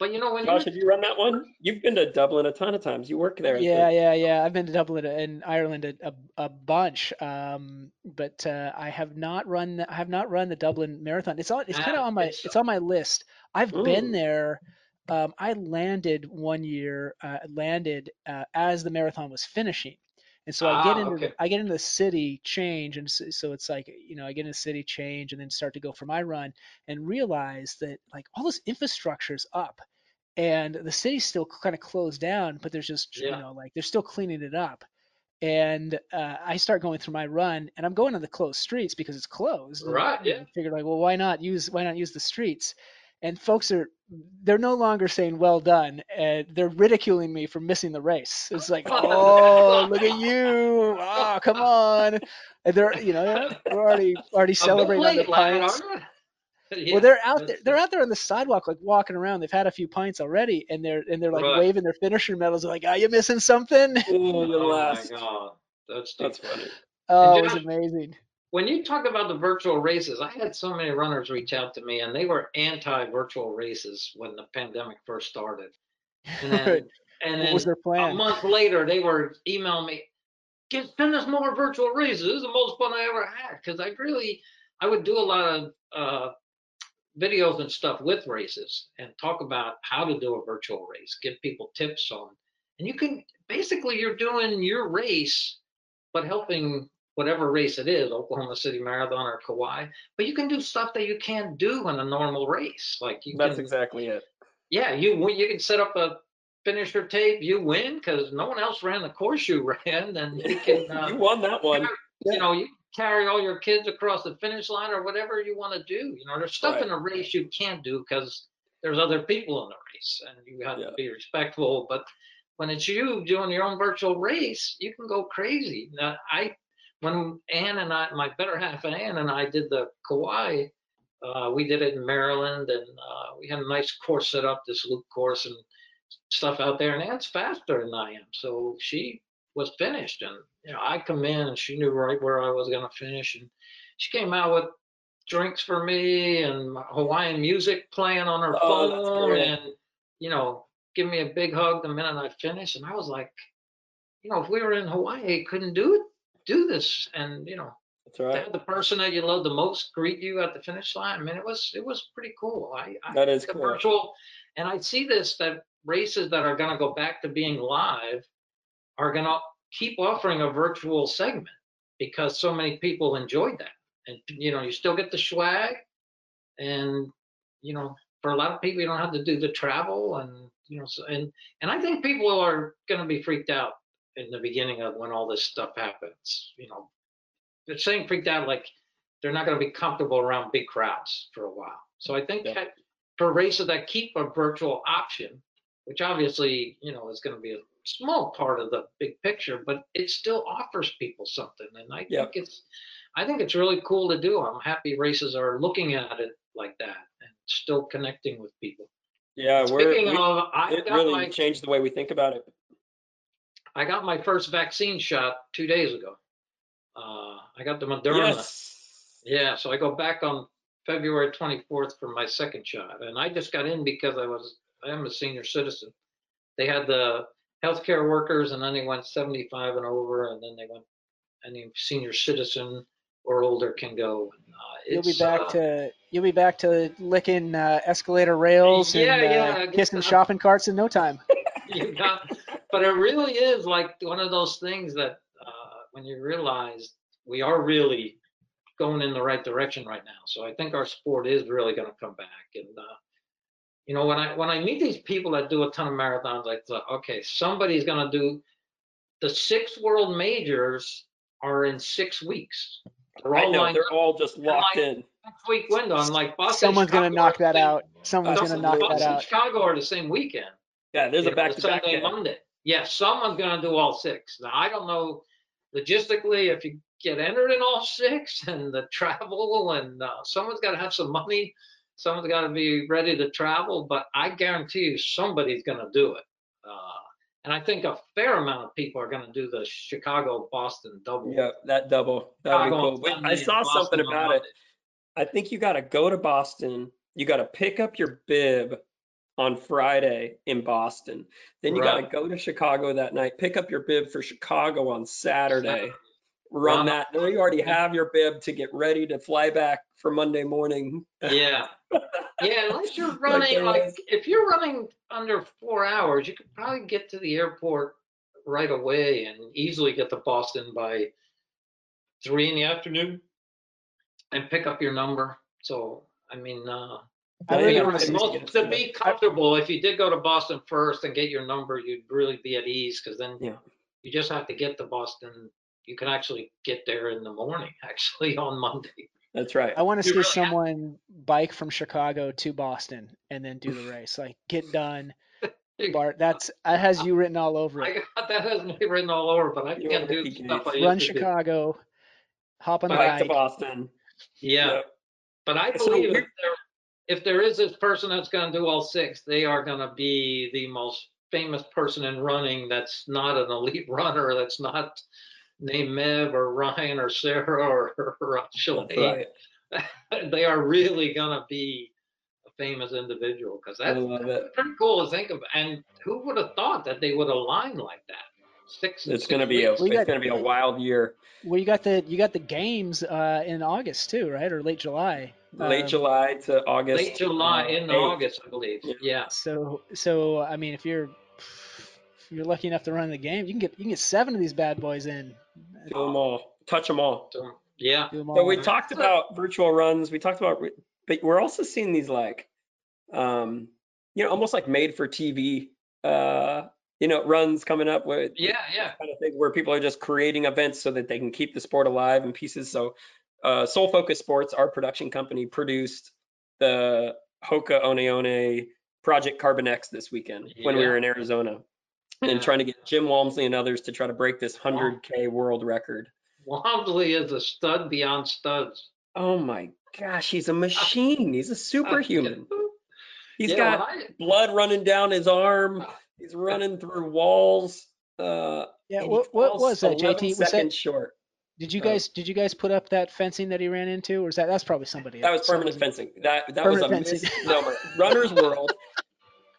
But you know when Josh, have you run that one? You've been to Dublin a ton of times. You work there. Yeah, think. yeah, yeah. I've been to Dublin and Ireland a, a, a bunch, um, but uh, I have not run. the- I have not run the Dublin Marathon. It's on. It's kind of Ah, on my. it's- It's on my list. I've been there. Um, I landed one year. Uh, landed uh, as the marathon was finishing, and so I get Ah, into okay. the, I get into the city change, and so, so it's like you know I get into city change, and then start to go for my run, and realize that like all this infrastructure is up, and the city's still kind of closed down, but there's just you know like they're still cleaning it up. And uh, I start going through my run, and I'm going on the closed streets because it's closed. and, Right, know, yeah. Figured like, well, why not use why not use the streets? And folks are they're no longer saying well done, and they're ridiculing me for missing the race. It's like, oh, look at you! Oh, come on! And they're you know they're, already already celebrating on lad, pints. Aren't you? Yeah, Well, they're out there. They're out there on the sidewalk, like walking around. They've had a few pints already, and they're and they're like Right. waving their finisher medals. They're like, "Are you missing something?" Ooh, you Oh my god, that's That's funny. Oh, it was Josh- amazing. when you talk about the virtual races, I had so many runners reach out to me, and they were anti-virtual races when the pandemic first started. And then, and what then was their a month later, they were emailing me, "Get send us more virtual races. This is the most fun I ever had." Because I really, I would do a lot of uh, videos and stuff with races and talk about how to do a virtual race, give people tips on, and you can basically you're doing your race, but helping whatever race it is, Oklahoma City Marathon or Kauai. But you can do stuff that you can't do in a normal race, like you That's can exactly it. yeah, you you can set up a finisher tape. You win because no one else ran the course you ran, and you can uh, you won that one. you know you carry all your kids across the finish line or whatever you want to do. You know, there's stuff Right. in a race you can't do because there's other people in the race, and you have Yeah. to be respectful. But when it's you doing your own virtual race, you can go crazy. Now, I when Ann and I, my better half Ann and I did the Kauai uh, we did it in Maryland, and uh, we had a nice course set up, this loop course and stuff out there. And Ann's faster than I am, so she was finished. And you know, I come in, and she knew right where I was going to finish. And she came out with drinks for me and Hawaiian music playing on her Oh, phone, and you know, give me a big hug the minute I finished. And I was like, you know, if we were in Hawaii, couldn't do it, do this, and you know That's right. the person that you love the most greet you at the finish line. I mean, it was it was pretty cool. I, I That is cool. virtual, and I see this that races that are going to go back to being live are going to keep offering a virtual segment because so many people enjoyed that, and you know, you still get the swag, and you know, for a lot of people, you don't have to do the travel, and you know, so, and and I think people are going to be freaked out in the beginning of when all this stuff happens. You know, they're saying freaked out like they're not going to be comfortable around big crowds for a while. So I think Yeah. that for races that keep a virtual option, which obviously you know is going to be a small part of the big picture, but it still offers people something, and I Yeah. think it's I think it's really cool to do. I'm happy races are looking at it like that and still connecting with people. Yeah, we're, Speaking we, of, I it got really my changed the way we think about it. I got my first vaccine shot two days ago. Uh, I got the Moderna. Yes. Yeah, so I go back on February 24th for my second shot, and I just got in because I was I am a senior citizen. They had the healthcare workers, and then they went 75 and over, and then they went any senior citizen or older can go. Uh, You'll be back uh, to you'll be back to licking uh, escalator rails Yeah, and uh, yeah, kissing shopping carts in no time. got, but it really is like one of those things that uh, when you realize we are really going in the right direction right now. So I think our sport is really going to come back. And uh, you know, when I when I meet these people that do a ton of marathons, I thought, okay, somebody's going to do the six world majors are in six weeks. They're I all know they're up all just locked like- in. next week window. I'm like, Boston. Someone's gonna knock that same- out. Someone's gonna Boston- knock that Boston, out. Chicago are the same weekend. Yeah, there's a back to back. Sunday, Monday. Yeah, someone's gonna do all six. Now, I don't know logistically if you get entered in all six and the travel and uh, someone's gotta have some money. Someone's gotta be ready to travel, but I guarantee you somebody's gonna do it. Uh, and I think a fair amount of people are gonna do the Chicago Boston double. Yeah, that double. That'd be Chicago cool. I saw Boston something about it. I think you got to go to Boston. You got to pick up your bib on Friday in Boston. Then you got to go to Chicago that night, pick up your bib for Chicago on Saturday, run Run that. Then you already have your bib to get ready to fly back for Monday morning. Yeah. Yeah, unless you're running there like, if you're running under four hours, you could probably get to the airport right away and easily get to Boston by three in the afternoon and pick up your number. So, I mean, uh, I Yeah, really you want gotta to and see. get most, it to be comfortable, if you did go to Boston first and get your number, you'd really be at ease because then Yeah. you just have to get to Boston. You can actually get there in the morning, actually on Monday. That's right. I want to You see really have- someone bike from Chicago to Boston and then do the race. Like get done. Bart, that's that has you written all over I it. got that has me written all over, but I You can't are do stuff I Gates. Run to do. Chicago, hop on the Back to. Boston. Yeah. Yep. But I So believe we're- if there, if there is this person that's going to do all six, they are going to be the most famous person in running that's not an elite runner, that's not named Meb or Ryan or Sarah or, or Shalane. right. They are really going to be a famous individual because I that's pretty cool to think of. And who would have thought that they would align like that? Six. It's gonna be a weeks. We it's got- gonna be a wild year. Well, you got the you got the games uh, in August too, right, or late July. Late Um, July to August. Late July uh, in 8th. August, I believe. Yeah. Yeah. So so I mean, if you're if you're lucky enough to run the game, you can get you can get seven of these bad boys in. Do them all. Touch them all. So, yeah. Do 'em So all. we talked about virtual runs. We talked about, but we're also seeing these like, um, you know, almost like made for TV, uh, you know, runs coming up with Yeah, yeah. kind of thing where people are just creating events so that they can keep the sport alive in pieces. So, uh, Soul Focus Sports, our production company, produced the Hoka One One Project Carbon X this weekend when we were in Arizona. And trying to get Jim Walmsley and others to try to break this 100K world record. Walmsley is a stud beyond studs. Oh my gosh, he's a machine. He's a superhuman. He's Yeah, got when I- blood running down his arm. He's running through walls. Uh, yeah, what, what was that, 11 JT? Was that short. did you uh, guys did you guys put up that fencing that he ran into, or is that that's probably somebody? Else? That was else. permanent fencing. That that was a Permanent fencing. misnomer. Runner's World.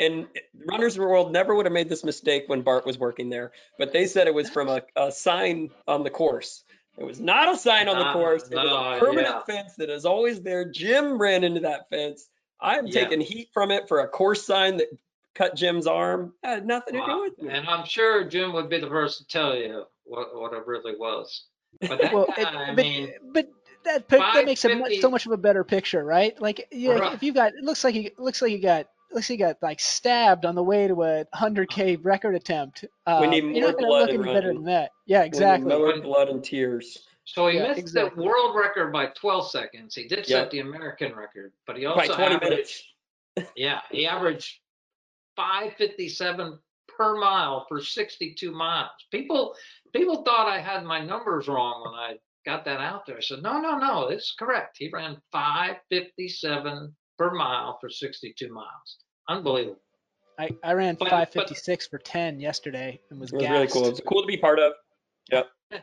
And Runner's of the World never would have made this mistake when Bart was working there, but they said it was from a, a sign on the course. It was not a sign on the course. It was no, a permanent yeah. fence that is always there. Jim ran into that fence. I'm Yeah. taking heat from it for a course sign that cut Jim's arm. That had nothing to do with me. And I'm sure Jim would be the first to tell you what, what it really was. But that Well, guy, it- I but, mean, but that that makes it much, so much of a better picture, right? Like, yeah, Right. if you got, it looks like you looks like you got looks like you got like stabbed on the way to a 100k record attempt. Um, need you're more not blood look in any better than that. Yeah, exactly. More blood and tears. so he Yeah, missed exactly. the world record by 12 seconds. He did Yep. set the American record, but he By also 20 averaged, minutes. yeah, he averaged 557 per mile for 62 miles. People people thought I had my numbers wrong when I got that out there. I said, no, no, no, it's correct. He ran 557 per mile for 62 miles. Unbelievable. I, I ran But- 556 for 10 yesterday and was It was gassed. really cool. It was cool to be part of. Yep. Yeah.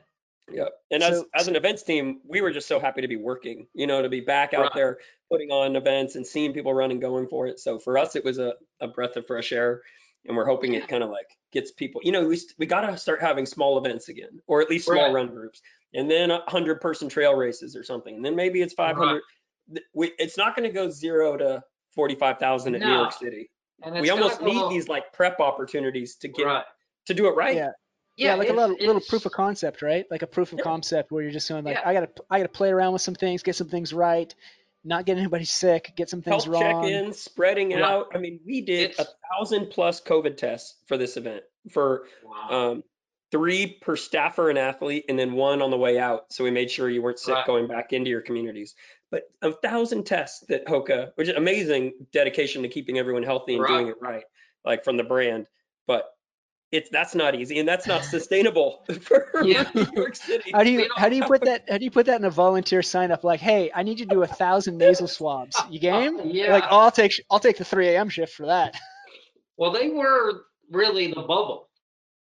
Yep. And as, So- as an events team, we were just so happy to be working, you know, to be back out Right. there putting on events and seeing people running, going for it. So for us, it was a, a breath of fresh air. And we're hoping it kind of like gets people, you know, we, st- we got to start having small events again, or at least small Right. run groups, and then a hundred person trail races or something. And then maybe it's 500. Th- We, it's not going to go zero to 45,000 at New York City. And We gonna almost need go- these like prep opportunities to get, right. to do it right. Yeah. Yeah, like a little, little proof of concept, right? Like a proof of Yeah. concept where you're just going like, Yeah. I gotta, I gotta play around with some things, get some things right, not get anybody sick, get some things health wrong. Check in, spreading Right. out. I mean, we did a thousand plus COVID tests for this event for Wow. um, three per staffer and athlete, and then one on the way out. So we made sure you weren't sick Right. going back into your communities. But a thousand tests that Hoka, which is amazing dedication to keeping everyone healthy and doing it right, like from the brand. But it's that's not easy and that's not sustainable for Yeah. New York City. How do you You how do you put that how do you put that in a volunteer sign up like hey I need you to do a thousand nasal swabs you uh, game Yeah. like oh, I'll take I'll take the 3 a.m. shift for that Well, they were really the bubble,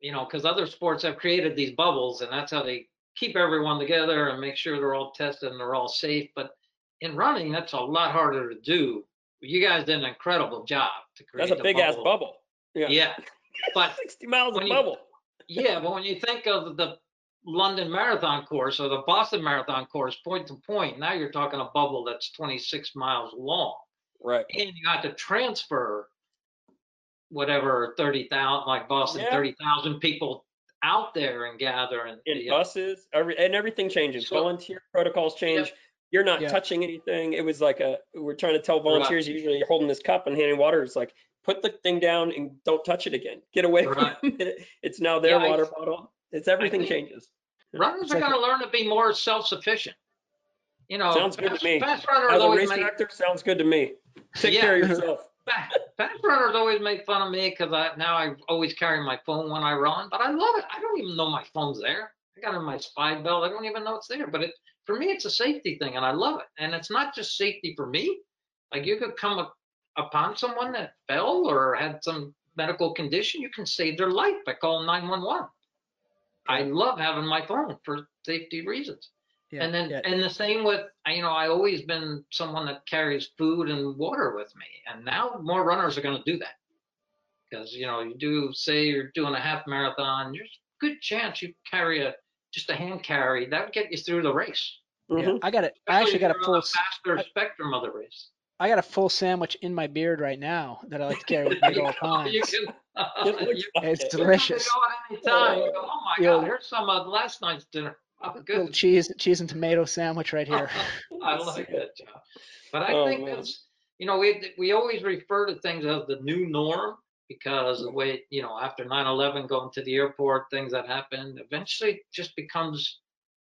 you know, because other sports have created these bubbles, and that's how they keep everyone together and make sure they're all tested and they're all safe. But in running, that's a lot harder to do. You guys did an incredible job to create. That's a big ass bubble. Yeah. Yeah, but 60 miles of you- bubble. yeah, but when you think of the London Marathon course or the Boston Marathon course, point to point, now you're talking a bubble that's 26 miles long. Right. and you got to transfer whatever 30,000 like Boston Yeah. 30,000 people out there and gathering In the, buses, every, and everything changes. So- Volunteer protocols change. You're not Yeah. touching anything. It was like a, we're trying to tell volunteers, usually you're holding this cup and handing water. It's like, put the thing down and don't touch it again. Get away Right. from it. It's now their Yeah, I- water bottle. It's everything think- changes. runners It's are like going to learn to be more self-sufficient you know Sounds good to me. fast runners As a race make director, sounds good to me. Take Yeah. care of yourself. Fast, fast runners always make fun of me because I now I always carry my phone when I run, but I love it. I don't even know my phone's there. I got it in my spy belt. I don't even know it's there. But it for me, it's a safety thing, and I love it. And it's not just safety for me. Like you could come up, upon someone that fell or had some medical condition, you can save their life by calling 911. I love having my phone for safety reasons. Yeah, And then, yeah. and the same with, you know, I always been someone that carries food and water with me. And now more runners are going to do that. Because, you know, you do say you're doing a half marathon, there's a good chance you carry a, just a hand carry. That would get you through the race. Yeah, Mhm. I got it I actually got a full on s- faster I- spectrum of the race. I got a full sandwich in my beard right now that I like to carry with me at all times You can, It looks you like it's it. can delicious go at any time. You oh my Yeah. God, here's some of last night's dinner. Oh, little good. cheese cheese and tomato sandwich right here I like that, John. But I Oh, think man. that's, you know, we, we always refer to things as the new norm because the way, you know, after 9/11, going to the airport, things that happened, eventually just becomes,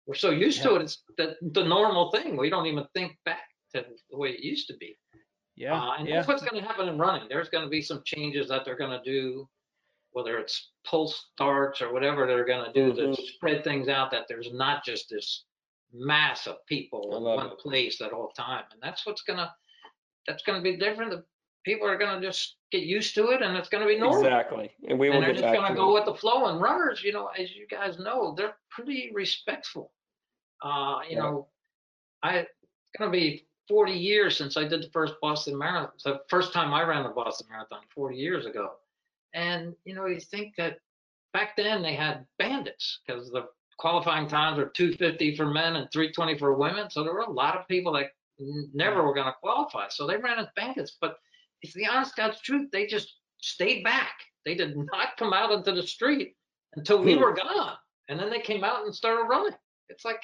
we're so used to it, it's the, the normal thing. We don't even think back to the way it used to be. yeah Uh, and yeah that's what's going to happen in running. There's going to be some changes that they're going to do, whether it's pulse starts or whatever they're going to do to Mhm. spread things out. That there's not just this mass of people in one it. place at all time, and that's what's going to that's going to be different. The people are going to just get used to it, and it's going to be normal. Exactly. And we will And they're just going to to go it. with the flow. And runners, you know, as you guys know, they're pretty respectful. Uh, you Yeah. know, I it's going to be 40 years since I did the first Boston Marathon. The first time I ran the Boston Marathon 40 years ago. And you know, you think that back then they had bandits because the qualifying times were 250 for men and 320 for women. So there were a lot of people that n- never were going to qualify. So they ran as bandits. But it's the honest God's truth. They just stayed back. They did not come out into the street until we Hmm. were gone. And then they came out and started running. It's like,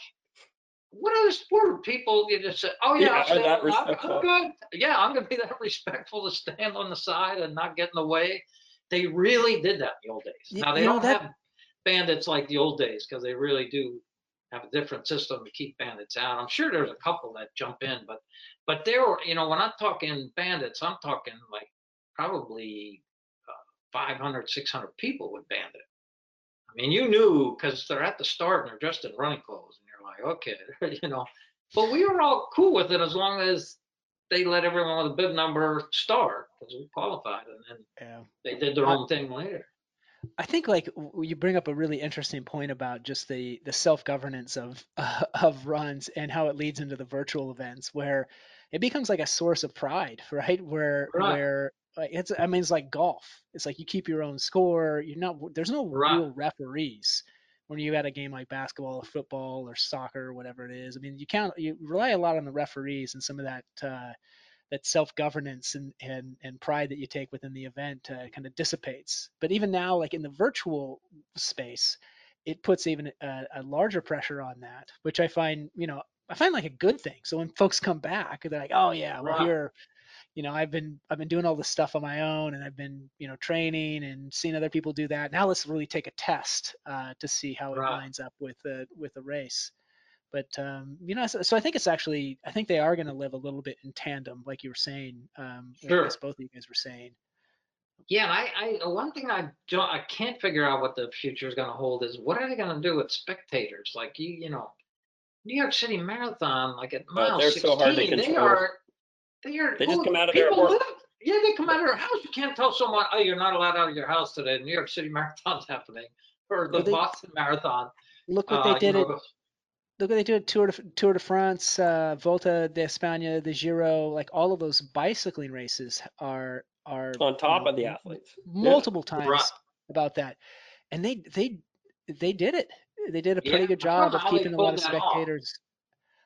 what other sport people you just say, oh yeah, Yeah, I'll are stand that on- I'm. I'm good. Yeah, I'm gonna be that respectful to stand on the side and not get in the way. They really did that in the old days. Now they don't that- have bandits like the old days because they really do have a different system to keep bandits out. I'm sure there's a couple that jump in, but but there were, you know, when I'm talking bandits, I'm talking like probably uh, 500, 600 people with bandit. I mean, you knew because they're at the start and they're dressed in running clothes, and you're like, okay, you know. But we were all cool with it as long as they let everyone with a bib number start because we qualified, and then yeah they did their Uh, own thing later. I think like you bring up a really interesting point about just the the self governance of of runs and how it leads into the virtual events where it becomes like a source of pride, right? Where Right. where like, it's I mean it's like golf. It's like you keep your own score. You're not there's no Right. real referees when you got a game like basketball or football or soccer or whatever it is. I mean you count you rely a lot on the referees and some of that uh, that self-governance and, and and pride that you take within the event uh, kind of dissipates. But even now, like in the virtual space, it puts even a, a larger pressure on that, which I find, you know, I find like a good thing. So when folks come back, they're like, oh yeah, well Right. here, you know, I've been I've been doing all this stuff on my own, and I've been you know training and seeing other people do that. Now let's really take a test uh, to see how it Right. lines up with the with the race. But um, you know, so, so I think it's actually I think they are going to live a little bit in tandem, like you were saying. Um, Sure. I guess both of you guys were saying. Yeah, and I, I one thing I don't I can't figure out what the future is going to hold is what are they going to do with spectators? Like you you know, New York City Marathon, like at mile they're 16, so hard to they are they are They just oh, come out of their people work. Yeah, they come out of their house. You can't tell someone, oh, you're not allowed out of your house today. New York City Marathon's happening, or the Well, they- Boston Marathon. Look what Uh, they you did know, at look what they do at Tour de, Tour de France, uh, Volta de España, the Giro, like all of those bicycling races are are On top you of the athletes. multiple times Right. about that, and they they they did it. They did a pretty Yeah, good job of keeping a lot of pulled that off. spectators.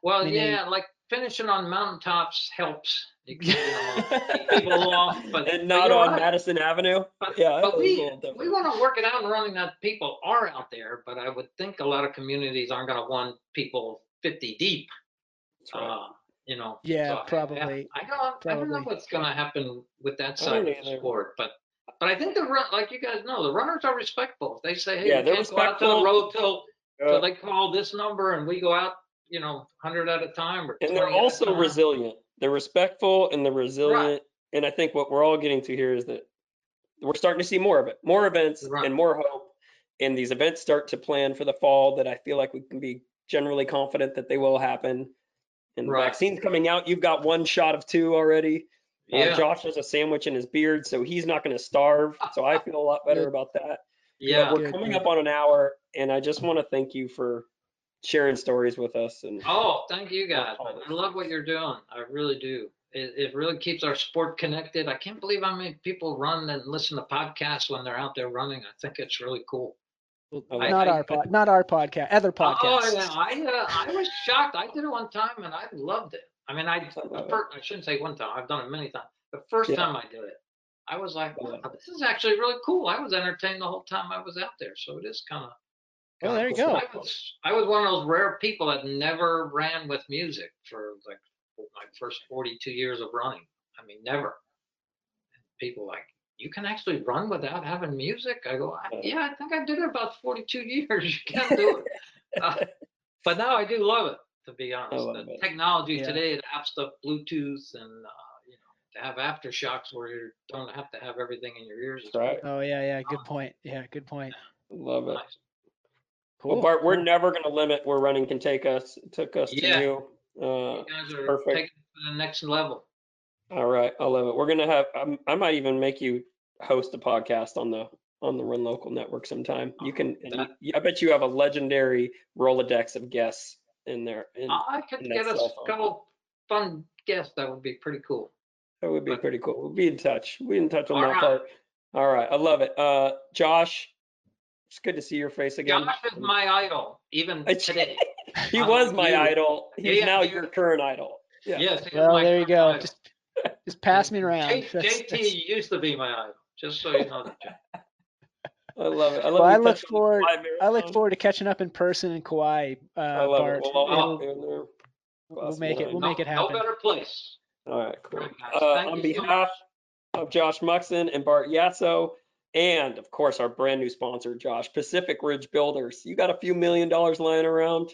Well, I mean, they- yeah, like finishing on mountaintops helps. People off, but and not on? Madison Avenue. But, yeah, but it was a we we want to work it out and running that people are out there. But I would think a lot of communities aren't going to want people 50 deep. Right. Uh, you know. Yeah, so I- I- probably, I, don't. I don't know what's going to happen with that side of the sport, but. But I think the run, like you guys know, the runners are respectful. They say, "Hey, Yeah, they're can't go out to the road till, Uh, till they call this number, and we go out, you know, hundred at a time or." and they're 20 at a also resilient. They're respectful and they're resilient. And I think what we're all getting to here is that we're starting to see more of it, more events Right. and more hope. And these events start to plan for the fall that I feel like we can be generally confident that they will happen. And the Right. vaccine's coming out. You've got one shot of two already. Uh, Yeah, Josh has a sandwich in his beard, so he's not going to starve. So I feel a lot better about that. yeah. But we're coming up on an hour, and I just want to thank you for sharing stories with us. And Oh, thank you guys. Oh. I love what you're doing. I really do. It, it really keeps our sport connected. I can't believe how many people run and listen to podcasts when they're out there running. I think it's really cool. Well, I- not I- our pod, not our podcast, other podcasts. Oh, yeah. I, uh, I was shocked. I did it one time and I loved it. I mean, I, the first, I shouldn't say one time. I've done it many times. The first Yeah. time I did it, I was like, wow, this is actually really cool. I was entertained the whole time I was out there. So it is kind of. Oh, there you go. I was, I was one of those rare people that never ran with music for like my first 42 years of running. I mean, never. People like, you can actually run without having music? I go, "I- yeah, I think I did it about 42 years. You can't do it. Uh, but now I do love it, to be honest. love The it. technology Yeah. today to have stuff Bluetooth and, uh, you know, to have AfterShokz where you don't have to have everything in your ears. right. Oh yeah, yeah, good point. Yeah, good point. love it. nice. Cool. Well, Bart, we're cool. never going to limit where running can take us. It took us Yeah. to you. Uh, You guys are perfect. taking it to the next level. all right, I love it. We're gonna have. I'm, I might even make you host a podcast on the on the Run Local Network sometime. You can. That- you, I bet you have a legendary Rolodex of guests in there, and I could and get that a couple fun guests. That would be pretty cool. that would be pretty cool. We'll be in touch. We'll be in touch on that right. part. All right, I love it. Uh, Josh, it's good to see your face again. Josh is my idol, even today. he I'm was my you. idol. He's Yeah, now yeah. your current idol. Yeah. Yes. Well, there you go. idol. Just just pass me around. J- That's- JT that's- used to be my idol, just so you know that. I love it. I love Well, I look touched on the forward- I look forward to catching up in person in Kauai, uh, I love Bart. it. We'll all It'll- be in we'll make it. We'll no, make it No better place. All right, cool. All right. Uh, on you so behalf of Josh Muxon and Bart Yasso, and of course our brand new sponsor, Josh Pacific Ridge Builders. You got a few million dollars lying around?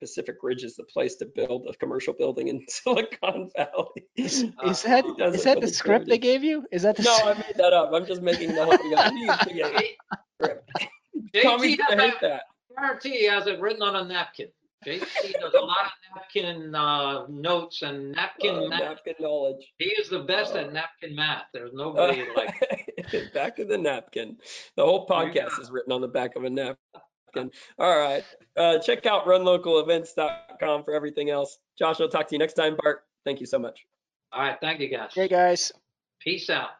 Pacific Ridge is the place to build a commercial building in Silicon Valley. Is, Uh, is that he does is that the the script they gave you? Is that the No, s- I made that up. I'm just making the whole thing up. He used to script. JT Tommy's has gonna hate that, that. guarantee he has it written on a napkin. JT does a lot of napkin uh, notes and napkin Uh, math. napkin knowledge. He is the best Uh, at napkin math. There's Uh, nobody like back of the napkin. The whole There you podcast is written on the back of a napkin. All right. Uh, check out runlocalevents.com for everything else. Josh, I'll talk to you next time. Bart, thank you so much. All right, thank you guys. Hey guys. Peace out.